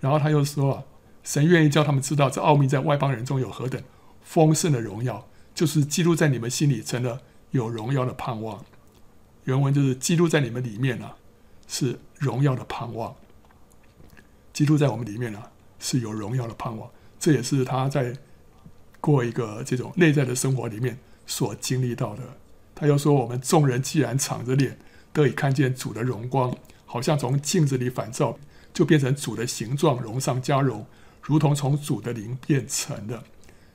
然后他又说啊，神愿意叫他们知道这奥秘在外邦人中有何等丰盛的荣耀，就是基督在你们心里成了有荣耀的盼望。原文就是基督在你们里面啊，是荣耀的盼望。基督在我们里面呢、啊，是有荣耀的盼望，这也是他在过一个这种内在的生活里面所经历到的。他又说：“我们众人既然敞着脸，得以看见主的荣光，好像从镜子里反照，就变成主的形状，荣上加荣，如同从主的灵变成的。”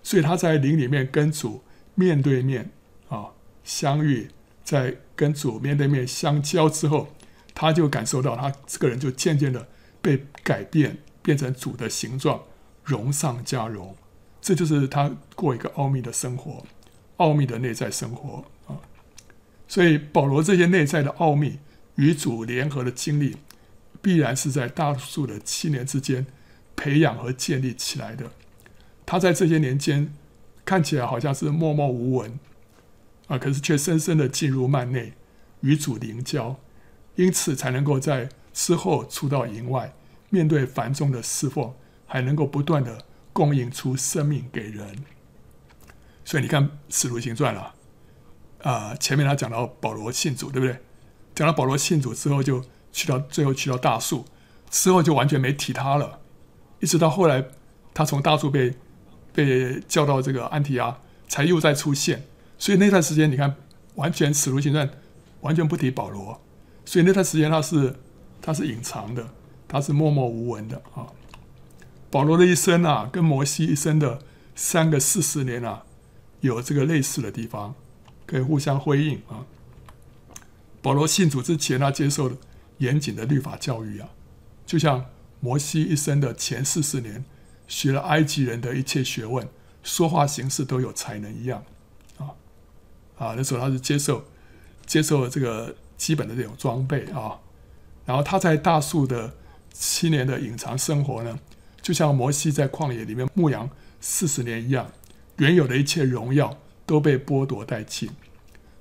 所以他在灵里面跟主面对面啊相遇，在跟主面对面相交之后，他就感受到他这个人就渐渐的。被改变，变成主的形状，荣上加荣，这就是他过一个奥秘的生活，奥秘的内在生活。所以保罗这些内在的奥秘与主联合的经历，必然是在大数的七年之间培养和建立起来的。他在这些年间看起来好像是默默无闻啊，可是却深深的进入幔内，与主灵交，因此才能够在。之后出到营外，面对繁重的侍奉，还能够不断的供应出生命给人。所以你看《使徒行传》了，啊，前面他讲到保罗信主，对不对？讲到保罗信主之后，就去到最后去到大数，之后就完全没提他了。一直到后来，他从大数被被叫到这个安提阿，才又再出现。所以那段时间，你看，完全《使徒行传》完全不提保罗。所以那段时间他是。他是隐藏的，他是默默无闻的啊。保罗的一生啊，跟摩西一生的三个四十年啊，有这个类似的地方，可以互相辉映啊。保罗信主之前，他接受了严谨的律法教育啊，就像摩西一生的前四十年，学了埃及人的一切学问，说话行事都有才能一样啊啊。那时候他是接受接受了这个基本的这种装备啊。然后他在大树的七年的隐藏生活呢，就像摩西在旷野里面牧羊四十年一样，原有的一切荣耀都被剥夺殆尽。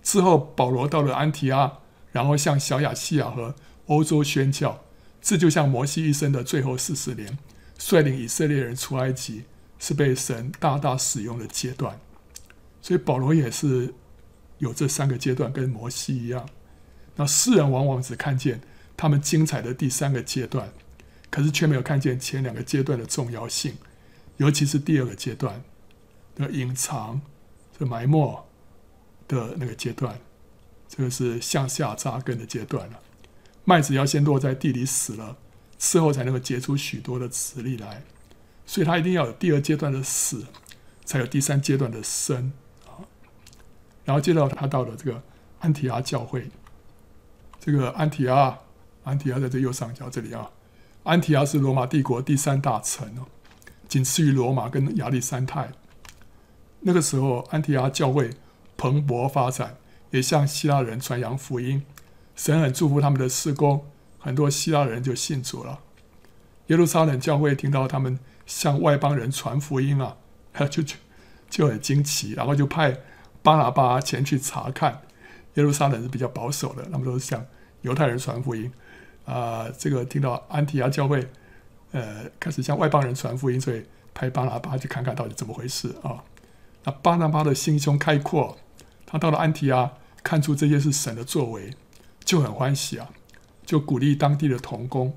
之后保罗到了安提阿，然后向小亚细亚和欧洲宣教，这就像摩西一生的最后四十年，率领以色列人出埃及，是被神大大使用的阶段。所以保罗也是有这三个阶段，跟摩西一样。那世人往往只看见。他们精彩的第三个阶段，可是却没有看见前两个阶段的重要性，尤其是第二个阶段的隐藏、埋没的那个阶段，这个是向下扎根的阶段了。麦子要先落在地里死了，之后才能够结出许多的子粒来，所以他一定要有第二阶段的死，才有第三阶段的生啊。然后接着他到了这个安提阿教会，这个安提阿。安提阿在这右上角这里啊，安提阿是罗马帝国第三大城哦，仅次于罗马跟亚历山泰。那个时候，安提阿教会蓬勃发展，也向希腊人传扬福音。神很祝福他们的事工，很多希腊人就信主了。耶路撒冷教会听到他们向外邦人传福音啊，就就就很惊奇，然后就派巴拿巴前去查看。耶路撒冷是比较保守的，他们都是向犹太人传福音。啊、这个听到安提阿教会，呃，开始向外邦人传福音，所以派巴拿巴去看看到底怎么回事啊。那巴拿巴的心胸开阔，他到了安提阿，看出这些是神的作为，就很欢喜啊，就鼓励当地的同工。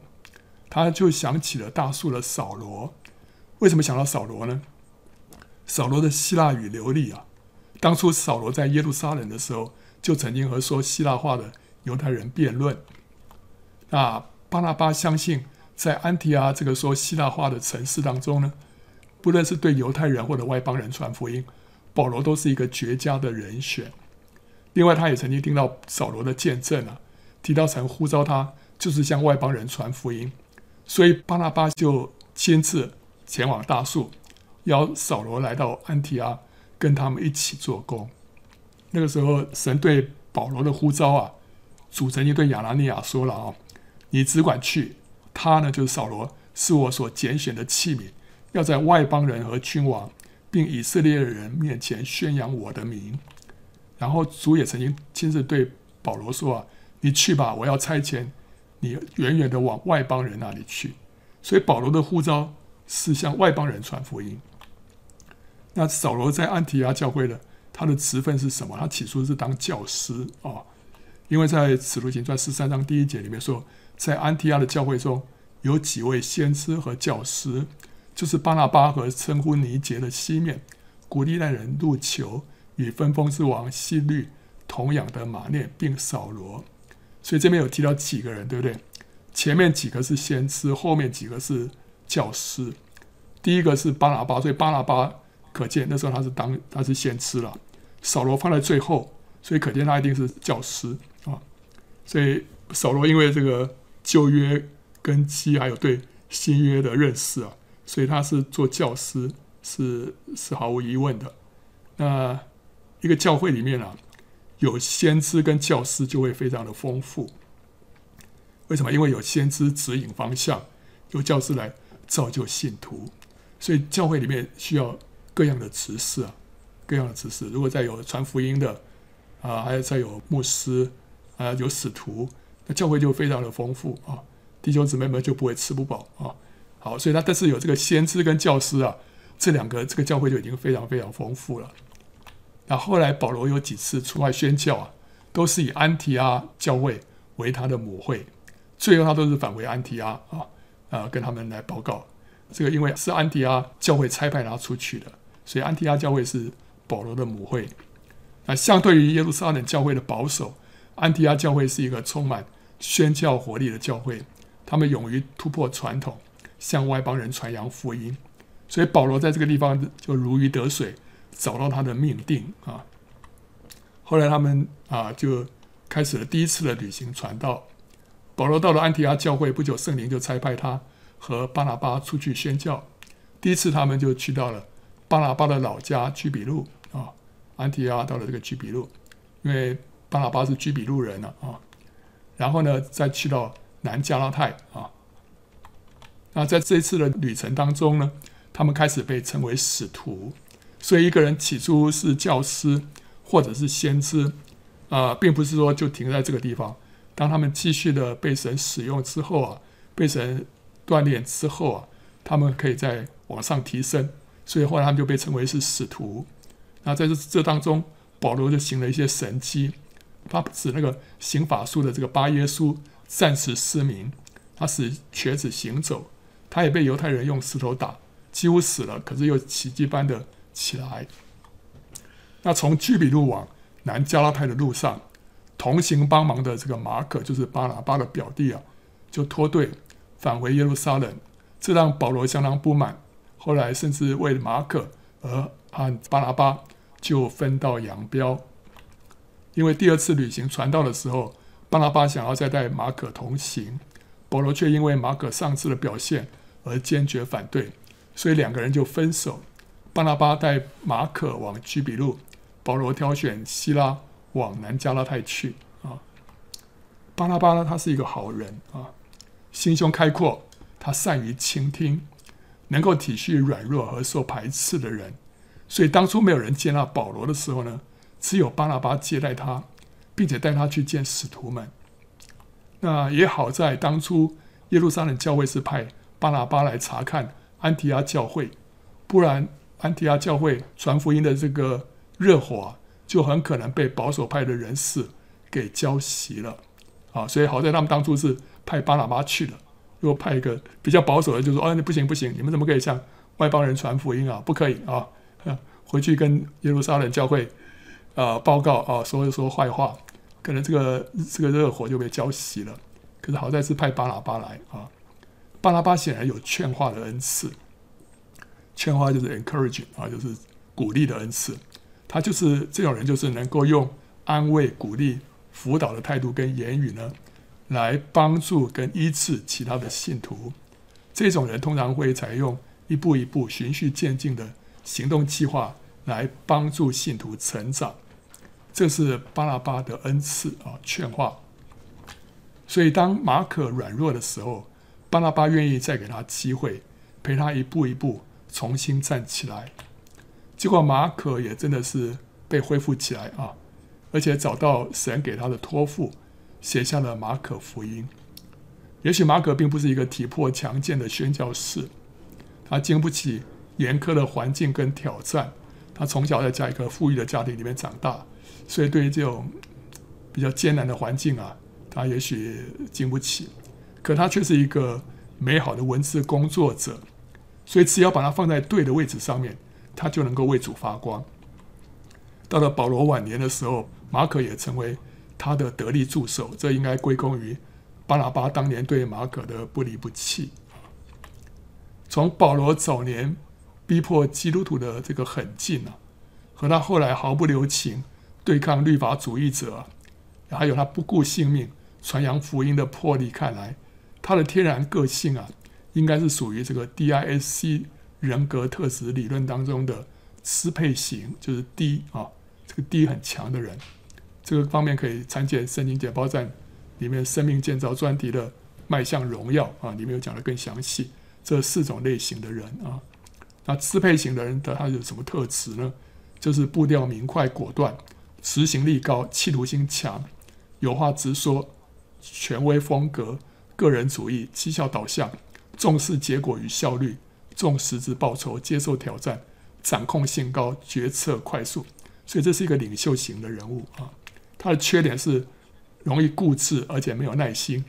他就想起了大树的扫罗。为什么想到扫罗呢？扫罗的希腊语流利啊。当初扫罗在耶路撒冷的时候，就曾经和说希腊话的犹太人辩论。那巴拿巴相信，在安提阿这个说希腊话的城市当中呢，不论是对犹太人或者外邦人传福音，保罗都是一个绝佳的人选。另外，他也曾经听到扫罗的见证啊，提到曾呼召他，就是向外邦人传福音。所以巴拿巴就亲自前往大数，邀扫罗来到安提阿，跟他们一起做工。那个时候，神对保罗的呼召啊，主曾经对亚拿尼亚说了啊，你只管去，他呢就是扫罗，是我所拣选的器皿，要在外邦人和君王，并以色列人面前宣扬我的名。然后主也曾经亲自对保罗说啊，你去吧，我要差遣。你远远的往外邦人那里去，所以保罗的呼召是向外邦人传福音。那扫罗在安提阿教会的他的职分是什么？他起初是当教师啊，因为在此路行传十三章第一节里面说，在安提阿的教会中有几位先知和教师，就是巴拿巴和称呼尼结的西面，古利奈人入球与分封之王西律同养的马内，并扫罗。所以这边有提到几个人，对不对？前面几个是先知，后面几个是教师。第一个是巴拿巴，所以巴拿巴可见那时候他是当他是先知了。扫罗放在最后，所以可见他一定是教师啊。所以扫罗因为这个旧约根基还有对新约的认识啊，所以他是做教师是是毫无疑问的。那一个教会里面啊。有先知跟教师就会非常的丰富，为什么？因为有先知指引方向，有教师来造就信徒，所以教会里面需要各样的执事啊，各样的执事。如果再有传福音的啊，还有再有牧师啊，有使徒，那教会就非常的丰富啊，弟兄姊妹们就不会吃不饱啊。好，所以他但是有这个先知跟教师啊，这两个这个教会就已经非常非常丰富了。那后来保罗有几次出外宣教啊，都是以安提阿教会为他的母会，最后他都是返回安提阿啊，啊，跟他们来报告。这个因为是安提阿教会差派他出去的，所以安提阿教会是保罗的母会。那相对于耶路撒冷教会的保守，安提阿教会是一个充满宣教活力的教会，他们勇于突破传统，向外邦人传扬福音。所以保罗在这个地方就如鱼得水。找到他的命定啊！后来他们啊就开始了第一次的旅行传道。保罗到了安提阿教会不久，圣灵就差派他和巴拿巴出去宣教。第一次他们就去到了巴拿巴的老家居比路啊，安提阿到了这个居比路，因为巴拿巴是居比路人了啊。然后呢，再去到南加拉太啊。那在这一次的旅程当中呢，他们开始被称为使徒。所以一个人起初是教师或者是先知，啊、并不是说就停在这个地方。当他们继续的被神使用之后啊，被神锻炼之后啊，他们可以再往上提升。所以后来他们就被称为是使徒。那在这这当中，保罗就行了一些神迹，他使那个行法术的这个巴耶书暂时失明，他使瘸子行走，他也被犹太人用石头打，几乎死了，可是又奇迹般的。起来。那从居比路往南加拉太的路上，同行帮忙的这个马可，就是巴拿巴的表弟啊，就脱队返回耶路撒冷，这让保罗相当不满。后来甚至为马可而和巴拿巴就分道扬镳。因为第二次旅行传道的时候，巴拿巴想要再带马可同行，保罗却因为马可上次的表现而坚决反对，所以两个人就分手。巴拿巴带马可往居比路，保罗挑选西拉往南加拉太去啊。巴拿巴呢，他是一个好人啊，心胸开阔，他善于倾听，能够体恤软弱和受排斥的人。所以当初没有人接纳保罗的时候呢，只有巴拿巴接待他，并且带他去见使徒们。那也好在当初耶路撒冷教会是派巴拿巴来查看安提阿教会，不然。安提阿教会传福音的这个热火，就很可能被保守派的人士给浇熄了啊。所以好在他们当初是派巴拿巴去了，如果派一个比较保守的，就说：“哦，你不行不行，你们怎么可以向外邦人传福音啊？不可以啊！”回去跟耶路撒冷教会啊报告啊，说一说坏话，可能这个这个热火就被浇熄了。可是好在是派巴拿巴来啊，巴拉巴显然有劝化的恩赐，劝化就是 encouraging 啊，就是鼓励的恩赐。他就是这种人，就是能够用安慰、鼓励、辅导的态度跟言语呢，来帮助跟医治其他的信徒。这种人通常会采用一步一步循序渐进的行动计划来帮助信徒成长。这是巴拉巴的恩赐啊，劝化。所以当马可软弱的时候，巴拿巴愿意再给他机会，陪他一步一步重新站起来。结果马可也真的是被恢复起来啊，而且找到神给他的托付，写下了马可福音。也许马可并不是一个体魄强健的宣教士，他经不起严苛的环境跟挑战。他从小在这样一个富裕的家庭里面长大，所以对于这种比较艰难的环境啊，他也许经不起。可他却是一个美好的文字工作者，所以只要把他放在对的位置上面。他就能够为主发光。到了保罗晚年的时候，马可也成为他的得力助手，这应该归功于巴拿巴当年对马可的不离不弃。从保罗早年逼迫基督徒的这个狠劲啊，和他后来毫不留情对抗律法主义者，还有他不顾性命传扬福音的魄力看来，他的天然个性啊，应该是属于这个 DISC。人格特质理论当中的支配型，就是 D 啊，这个 D 很强的人，这个方面可以参见《圣经简报站》里面生命建造专题的“迈向荣耀”啊，里面有讲的更详细。这四种类型的人啊，那支配型的人的他有什么特质呢？就是步调明快、果断，执行力高，企图心强，有话直说，权威风格，个人主义，绩效导向，重视结果与效率。重实质报酬，接受挑战，掌控性高，决策快速，所以这是一个领袖型的人物啊。他的缺点是容易固执，而且没有耐心，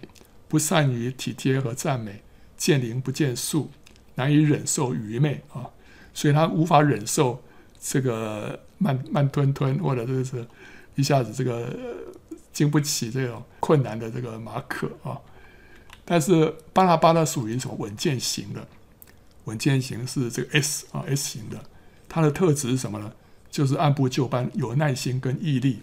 不善于体贴和赞美，见灵不见树，难以忍受愚昧啊。所以他无法忍受这个慢慢吞吞，或者就是一下子这个经不起这种困难的这个马可啊。但是巴拿巴呢，属于什么稳健型的？稳健型是这个 S 啊 S 型的，他的特质是什么呢？就是按部就班，有耐心跟毅力，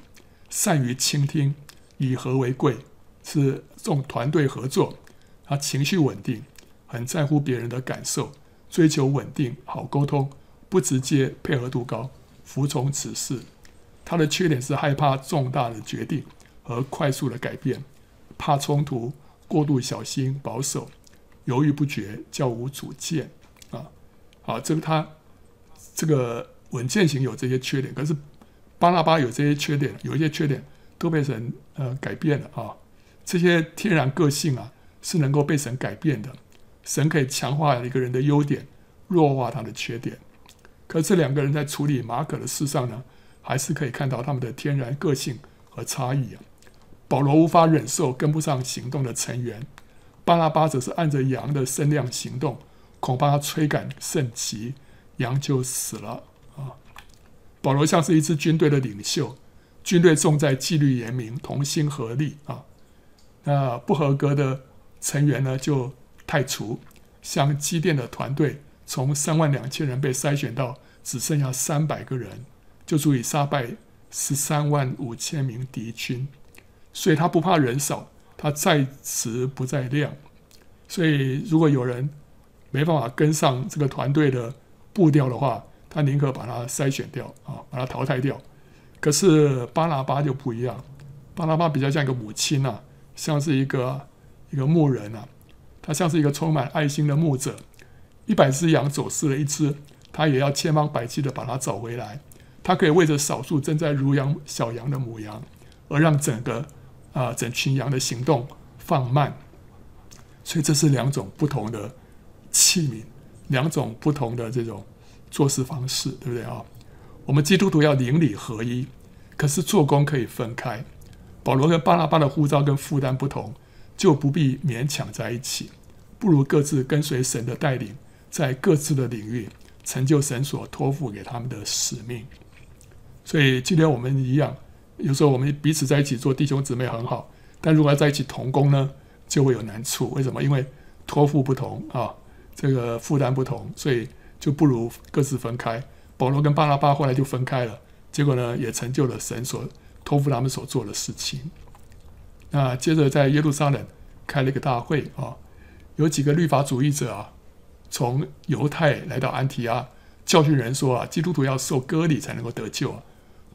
善于倾听，以和为贵，是重团队合作。他情绪稳定，很在乎别人的感受，追求稳定，好沟通，不直接，配合度高，服从指示。他的缺点是害怕重大的决定和快速的改变，怕冲突，过度小心保守，犹豫不决，较无主见。啊，好这个他这个稳健型有这些缺点，可是巴拿巴有这些缺点，有一些缺点都被神呃改变了啊。这些天然个性啊是能够被神改变的，神可以强化一个人的优点，弱化他的缺点。可是这两个人在处理马可的事上呢，还是可以看到他们的天然个性和差异啊。保罗无法忍受跟不上行动的成员，巴拉巴则是按着羊的身量行动。恐怕他催赶甚急，羊就死了啊！保罗像是一支军队的领袖，军队重在纪律严明、同心合力啊。那不合格的成员呢，就太除。像机电的团队，从三万两千人被筛选到只剩下三百个人，就足以杀败十三万五千名敌军。所以他不怕人少，他在质不在量。所以如果有人，没办法跟上这个团队的步调的话，他宁可把他筛选掉啊，把他淘汰掉。可是巴拿巴就不一样，巴拿巴比较像一个母亲啊，像是一个一个牧人啊，他像是一个充满爱心的牧者。一百只羊走失了一只，他也要千方百计的把它找回来。他可以为着少数正在乳养小羊的母羊，而让整个啊、整群羊的行动放慢。所以这是两种不同的。器皿，两种不同的这种做事方式，对不对啊？我们基督徒要灵里合一，可是做工可以分开。保罗跟巴拿巴的呼召跟负担不同，就不必勉强在一起，不如各自跟随神的带领，在各自的领域成就神所托付给他们的使命。所以今天我们一样，有时候我们彼此在一起做弟兄姊妹很好，但如果要在一起同工呢，就会有难处。为什么？因为托付不同啊，这个负担不同，所以就不如各自分开。保罗跟巴拉巴后来就分开了，结果呢，也成就了神所托付他们所做的事情。那接着在耶路撒冷开了一个大会啊，有几个律法主义者啊，从犹太来到安提阿，教训人说啊，基督徒要受割礼才能够得救啊。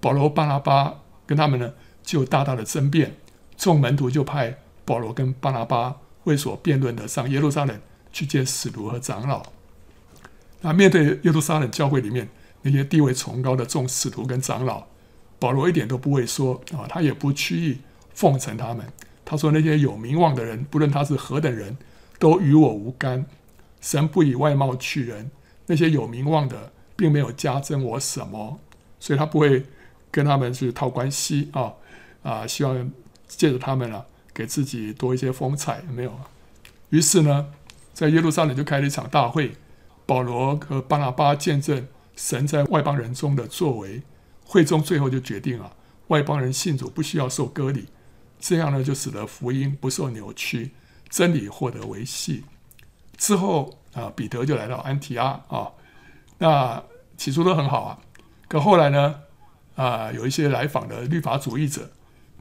保罗、巴拉巴跟他们呢，就大大的争辩，众门徒就派保罗跟巴拿巴为所辩论的上耶路撒冷去见使徒和长老。那面对耶路撒冷教会里面那些地位崇高的众使徒跟长老，保罗一点都不会说啊，他也不屈意奉承他们。他说那些有名望的人，不论他是何等人，都与我无干。神不以外貌取人，那些有名望的，并没有加增我什么，所以他不会。跟他们去套关系啊啊，希望借着他们啊，给自己多一些风采，没有？于是呢，在耶路撒冷就开了一场大会，保罗和巴拿巴见证神在外邦人中的作为。会中最后就决定啊，外邦人信主不需要受割礼，这样呢就使得福音不受扭曲，真理获得维系。之后啊，彼得就来到安提阿啊，那起初都很好啊，可后来呢？啊，有一些来访的律法主义者，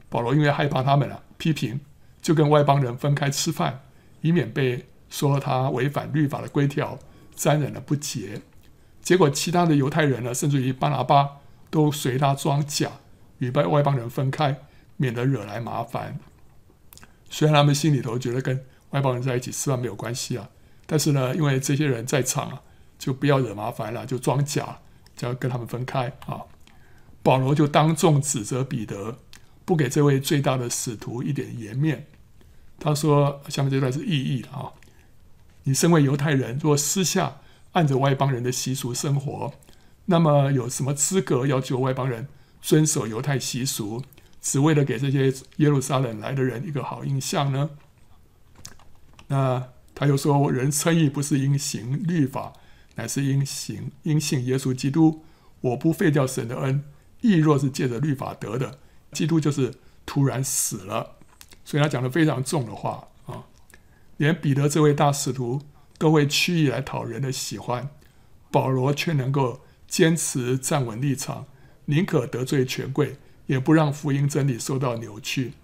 保罗因为害怕他们啊批评，就跟外邦人分开吃饭，以免被说他违反律法的规条，沾染了不洁。结果其他的犹太人呢，甚至于巴拿巴都随他装假，与外外邦人分开，免得惹来麻烦。虽然他们心里头觉得跟外邦人在一起吃饭没有关系啊，但是呢，因为这些人在场啊，就不要惹麻烦了，就装假，就要跟他们分开啊。保罗就当众指责彼得，不给这位最大的使徒一点颜面。他说：“下面这段是意义啊，你身为犹太人，若私下按着外邦人的习俗生活，那么有什么资格要求外邦人遵守犹太习俗，只为了给这些耶路撒冷来的人一个好印象呢？”那他又说：“人称义不是因行律法，乃是因行因信耶稣基督。我不废掉神的恩。”义若是借着律法得的，基督就是突然死了，所以他讲的非常重的话啊。连彼得这位大使徒都会屈意来讨人的喜欢，保罗却能够坚持站稳立场，宁可得罪权贵，也不让福音真理受到扭曲。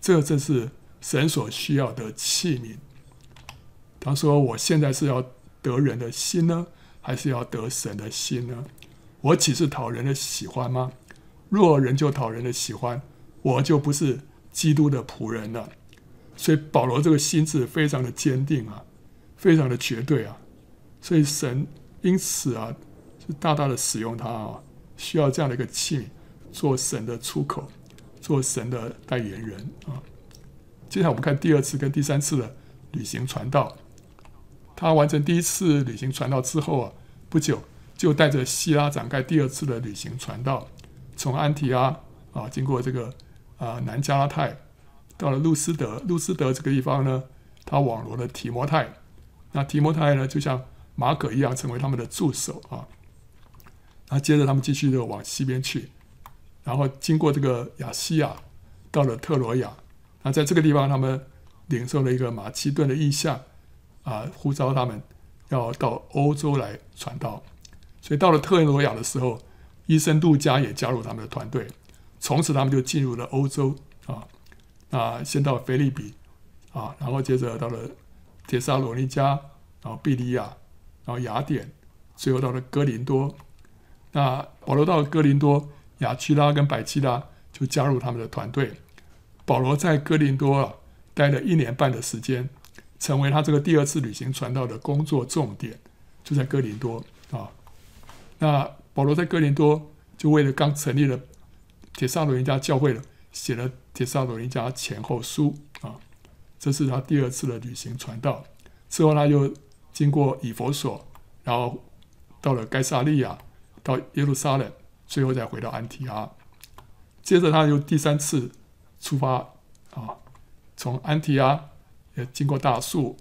这正是神所需要的器皿。他说：“我现在是要得人的心呢，还是要得神的心呢？”我岂是讨人的喜欢吗？若人就讨人的喜欢，我就不是基督的仆人了。所以保罗这个心智非常的坚定啊，非常的绝对啊。所以神因此啊，是大大的使用他啊，需要这样的一个器皿，做神的出口，做神的代言人啊。接下来我们看第二次跟第三次的旅行传道。他完成第一次旅行传道之后啊，不久。就带着希拉展开第二次的旅行传道，从安提阿啊，经过这个啊南加拉太，到了路斯德。路斯德这个地方呢，他网罗了提摩太。那提摩太呢，就像马可一样，成为他们的助手啊。那接着他们继续的往西边去，然后经过这个亚细亚，到了特罗亚。那在这个地方，他们领受了一个马其顿的意象啊，呼召他们要到欧洲来传道。所以到了特罗亚的时候，伊森杜加也加入他们的团队。从此他们就进入了欧洲啊，那先到腓立比啊，然后接着到了帖撒罗尼迦，然后庇利亚，然后雅典，最后到了哥林多。那保罗到了哥林多，亚居拉跟百基拉就加入他们的团队。保罗在哥林多啊待了一年半的时间，成为他这个第二次旅行传道的工作重点，就在哥林多啊。那保罗在哥林多就为了刚成立了帖撒罗尼迦教会了，写了帖撒罗尼迦前后书啊，这是他第二次的旅行传道。之后他又经过以弗所，然后到了该萨利亚，到耶路撒冷，最后再回到安提阿。接着他又第三次出发啊，从安提阿也经过大数、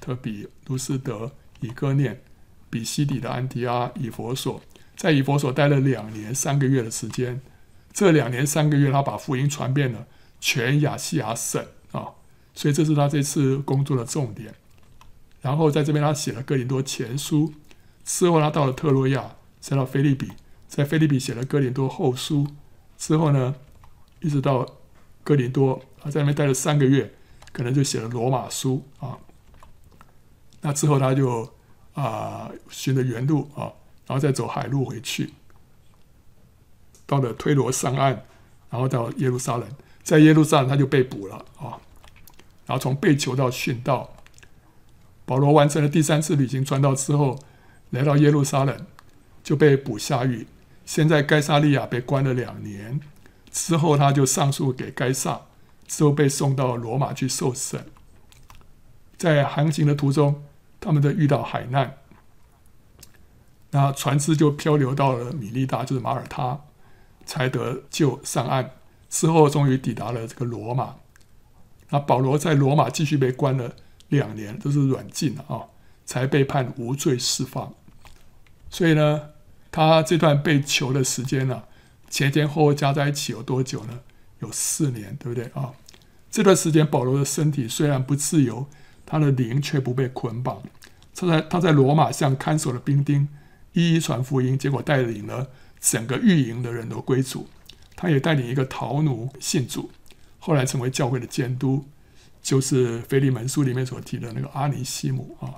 特比、卢斯德、以哥念、比西底的安提阿、以弗所，在以弗所待了两年三个月的时间。这两年三个月，他把福音传遍了全亚细亚省啊，所以这是他这次工作的重点。然后在这边，他写了哥林多前书，之后他到了特洛亚，再到菲利比，在菲利比写了哥林多后书，之后呢，一直到哥林多，他在那边待了三个月，可能就写了罗马书啊。那之后他就啊循着原路啊，然后再走海路回去。到了推罗上岸，然后到耶路撒冷，在耶路撒冷他就被捕了啊，然后从被囚到殉道，保罗完成了第三次旅行传道之后，来到耶路撒冷就被捕下狱，先在该萨利亚被关了两年，之后他就上诉给该撒，之后被送到罗马去受审，在航行的途中，他们都遇到海难，那船只就漂流到了米利达，就是马耳他。才得救上岸，之后终于抵达了这个罗马。那保罗在罗马继续被关了两年，都是软禁啊、才被判无罪释放。所以呢，他这段被囚的时间呢、啊，前前后后加在一起有多久呢？有四年，对不对啊、这段时间，保罗的身体虽然不自由，他的灵却不被捆绑。他在他在罗马向看守的兵丁一一传福音，结果带领了。整个御营的人都归主，他也带领一个逃奴信主，后来成为教会的监督，就是腓利门书里面所提的那个阿尼西姆啊。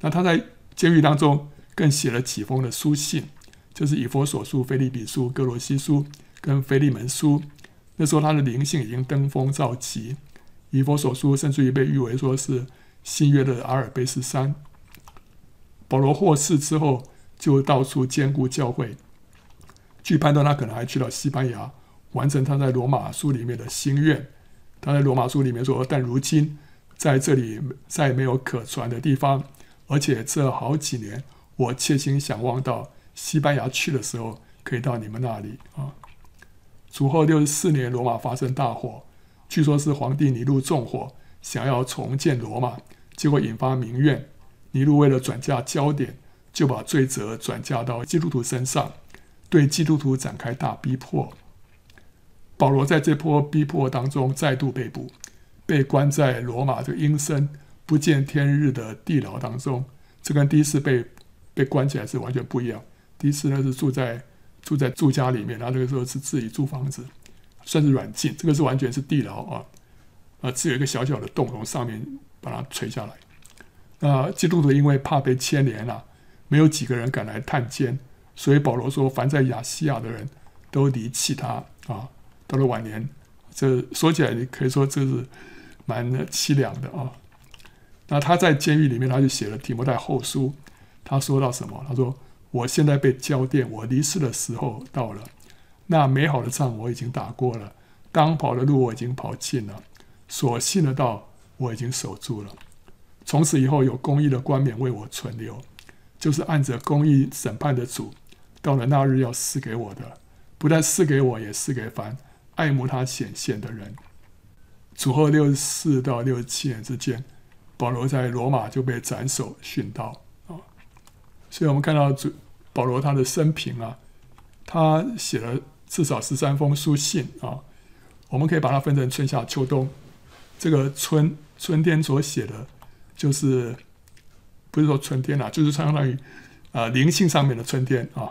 那他在监狱当中更写了几封的书信，就是以弗所书、腓利比书、哥罗西书跟腓利门书。那时候他的灵性已经登峰造极，以佛所书甚至于被誉为说是新约的阿尔卑斯山。保罗获释之后，就到处兼顾教会。据判断，他可能还去到西班牙，完成他在罗马书里面的心愿。他在罗马书里面说：“但如今在这里再没有可传的地方，而且这好几年，我切心想望到西班牙去的时候，可以到你们那里啊。”主后六十四年，罗马发生大火，据说是皇帝尼禄纵火，想要重建罗马，结果引发民怨。尼禄为了转嫁焦点，就把罪责转嫁到基督徒身上。对基督徒展开大逼迫，保罗在这波逼迫当中再度被捕，被关在罗马这个阴森不见天日的地牢当中。这跟第一次被被关起来是完全不一样。第一次呢是住在住在住家里面，然后那个时候是自己租房子，算是软禁。这个是完全是地牢啊，啊，只有一个小小的洞从上面把它垂下来。那基督徒因为怕被牵连啊，没有几个人敢来探监。所以保罗说：“凡在亚细亚的人都离弃他啊，到了晚年，这说起来你可以说这是蛮凄凉的啊。那他在监狱里面，他就写了提摩太后书。他说到什么？他说：‘我现在被交奠，我离世的时候到了。那美好的仗我已经打过了，当跑的路我已经跑尽了，所信的道我已经守住了。从此以后，有公义的冠冕为我存留，就是按着公义审判的主。’到了那日要赐给我的，不但赐给我，也赐给凡爱慕他显现的人。主后六十四到六十七年之间，保罗在罗马就被斩首殉道啊。所以我们看到主保罗他的生平啊，他写了至少十三封书信啊。我们可以把它分成春夏秋冬。这个春春天所写的，就是不是说春天啊，就是相当于啊灵性上面的春天啊。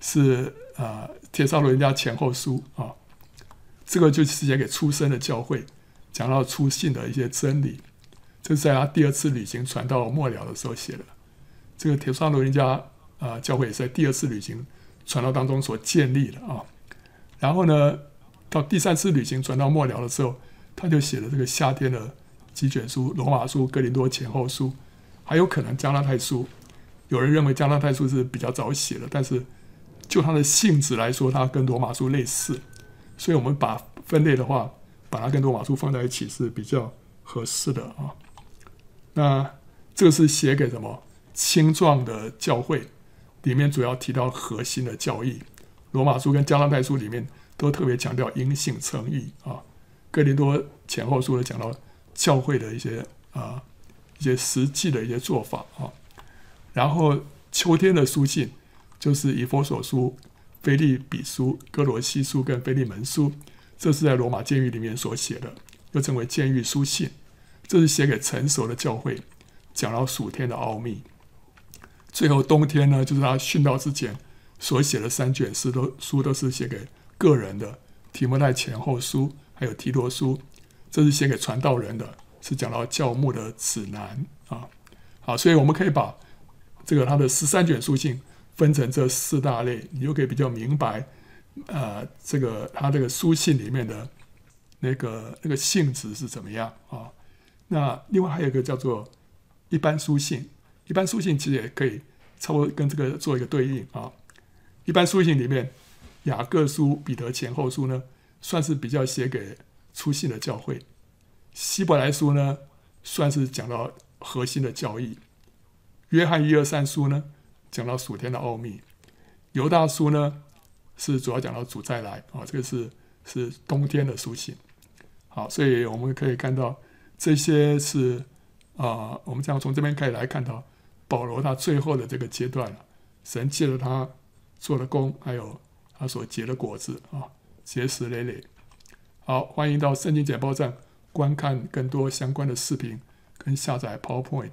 是啊，帖撒罗人家前后书啊，这个就是写给初生的教会，讲到初信的一些真理。这是在他第二次旅行传到末了的时候写的。这个铁砂罗人家啊教会也是在第二次旅行传道当中所建立的啊。然后呢，到第三次旅行传到末了的时候，他就写了这个夏天的几卷书：罗马书、哥林多前后书，还有可能加拉太书。有人认为加拉太书是比较早写的，但是。就它的性质来说，它跟罗马书类似，所以我们把分类的话，把它跟罗马书放在一起是比较合适的啊。那这个是写给什么青壮的教会，里面主要提到核心的教义。罗马书跟加拉太书里面都特别强调因信称义啊。哥林多前后书呢讲到教会的一些啊一些实际的一些做法啊。然后秋天的书信就是以弗所书、腓立比书、哥罗西书跟腓利门书，这是在罗马监狱里面所写的，又称为监狱书信。这是写给成熟的教会，讲到属天的奥秘。最后冬天呢，就是他殉道之前所写的三卷诗都书都是写给个人的，提摩太前后书还有提多书，这是写给传道人的，是讲到教牧的指南啊。好，所以我们可以把这个他的十三卷书信分成这四大类，你就可以比较明白，呃，这个他这个书信里面的那个那个性质是怎么样啊？那另外还有一个叫做一般书信，一般书信其实也可以差不多跟这个做一个对应啊。一般书信里面，雅各书、彼得前后书呢，算是比较写给初信的教会；希伯来书呢，算是讲到核心的教义；约翰一二三书呢，讲到属天的奥秘；犹大书呢，是主要讲到主再来啊。这个是是冬天的书信。好，所以我们可以看到。这些是啊、我们这样从这边可以来看到保罗他最后的这个阶段了，神借着他做的工，还有他所结的果子啊，结实累累。好，欢迎到圣经简报站观看更多相关的视频跟下载 PowerPoint。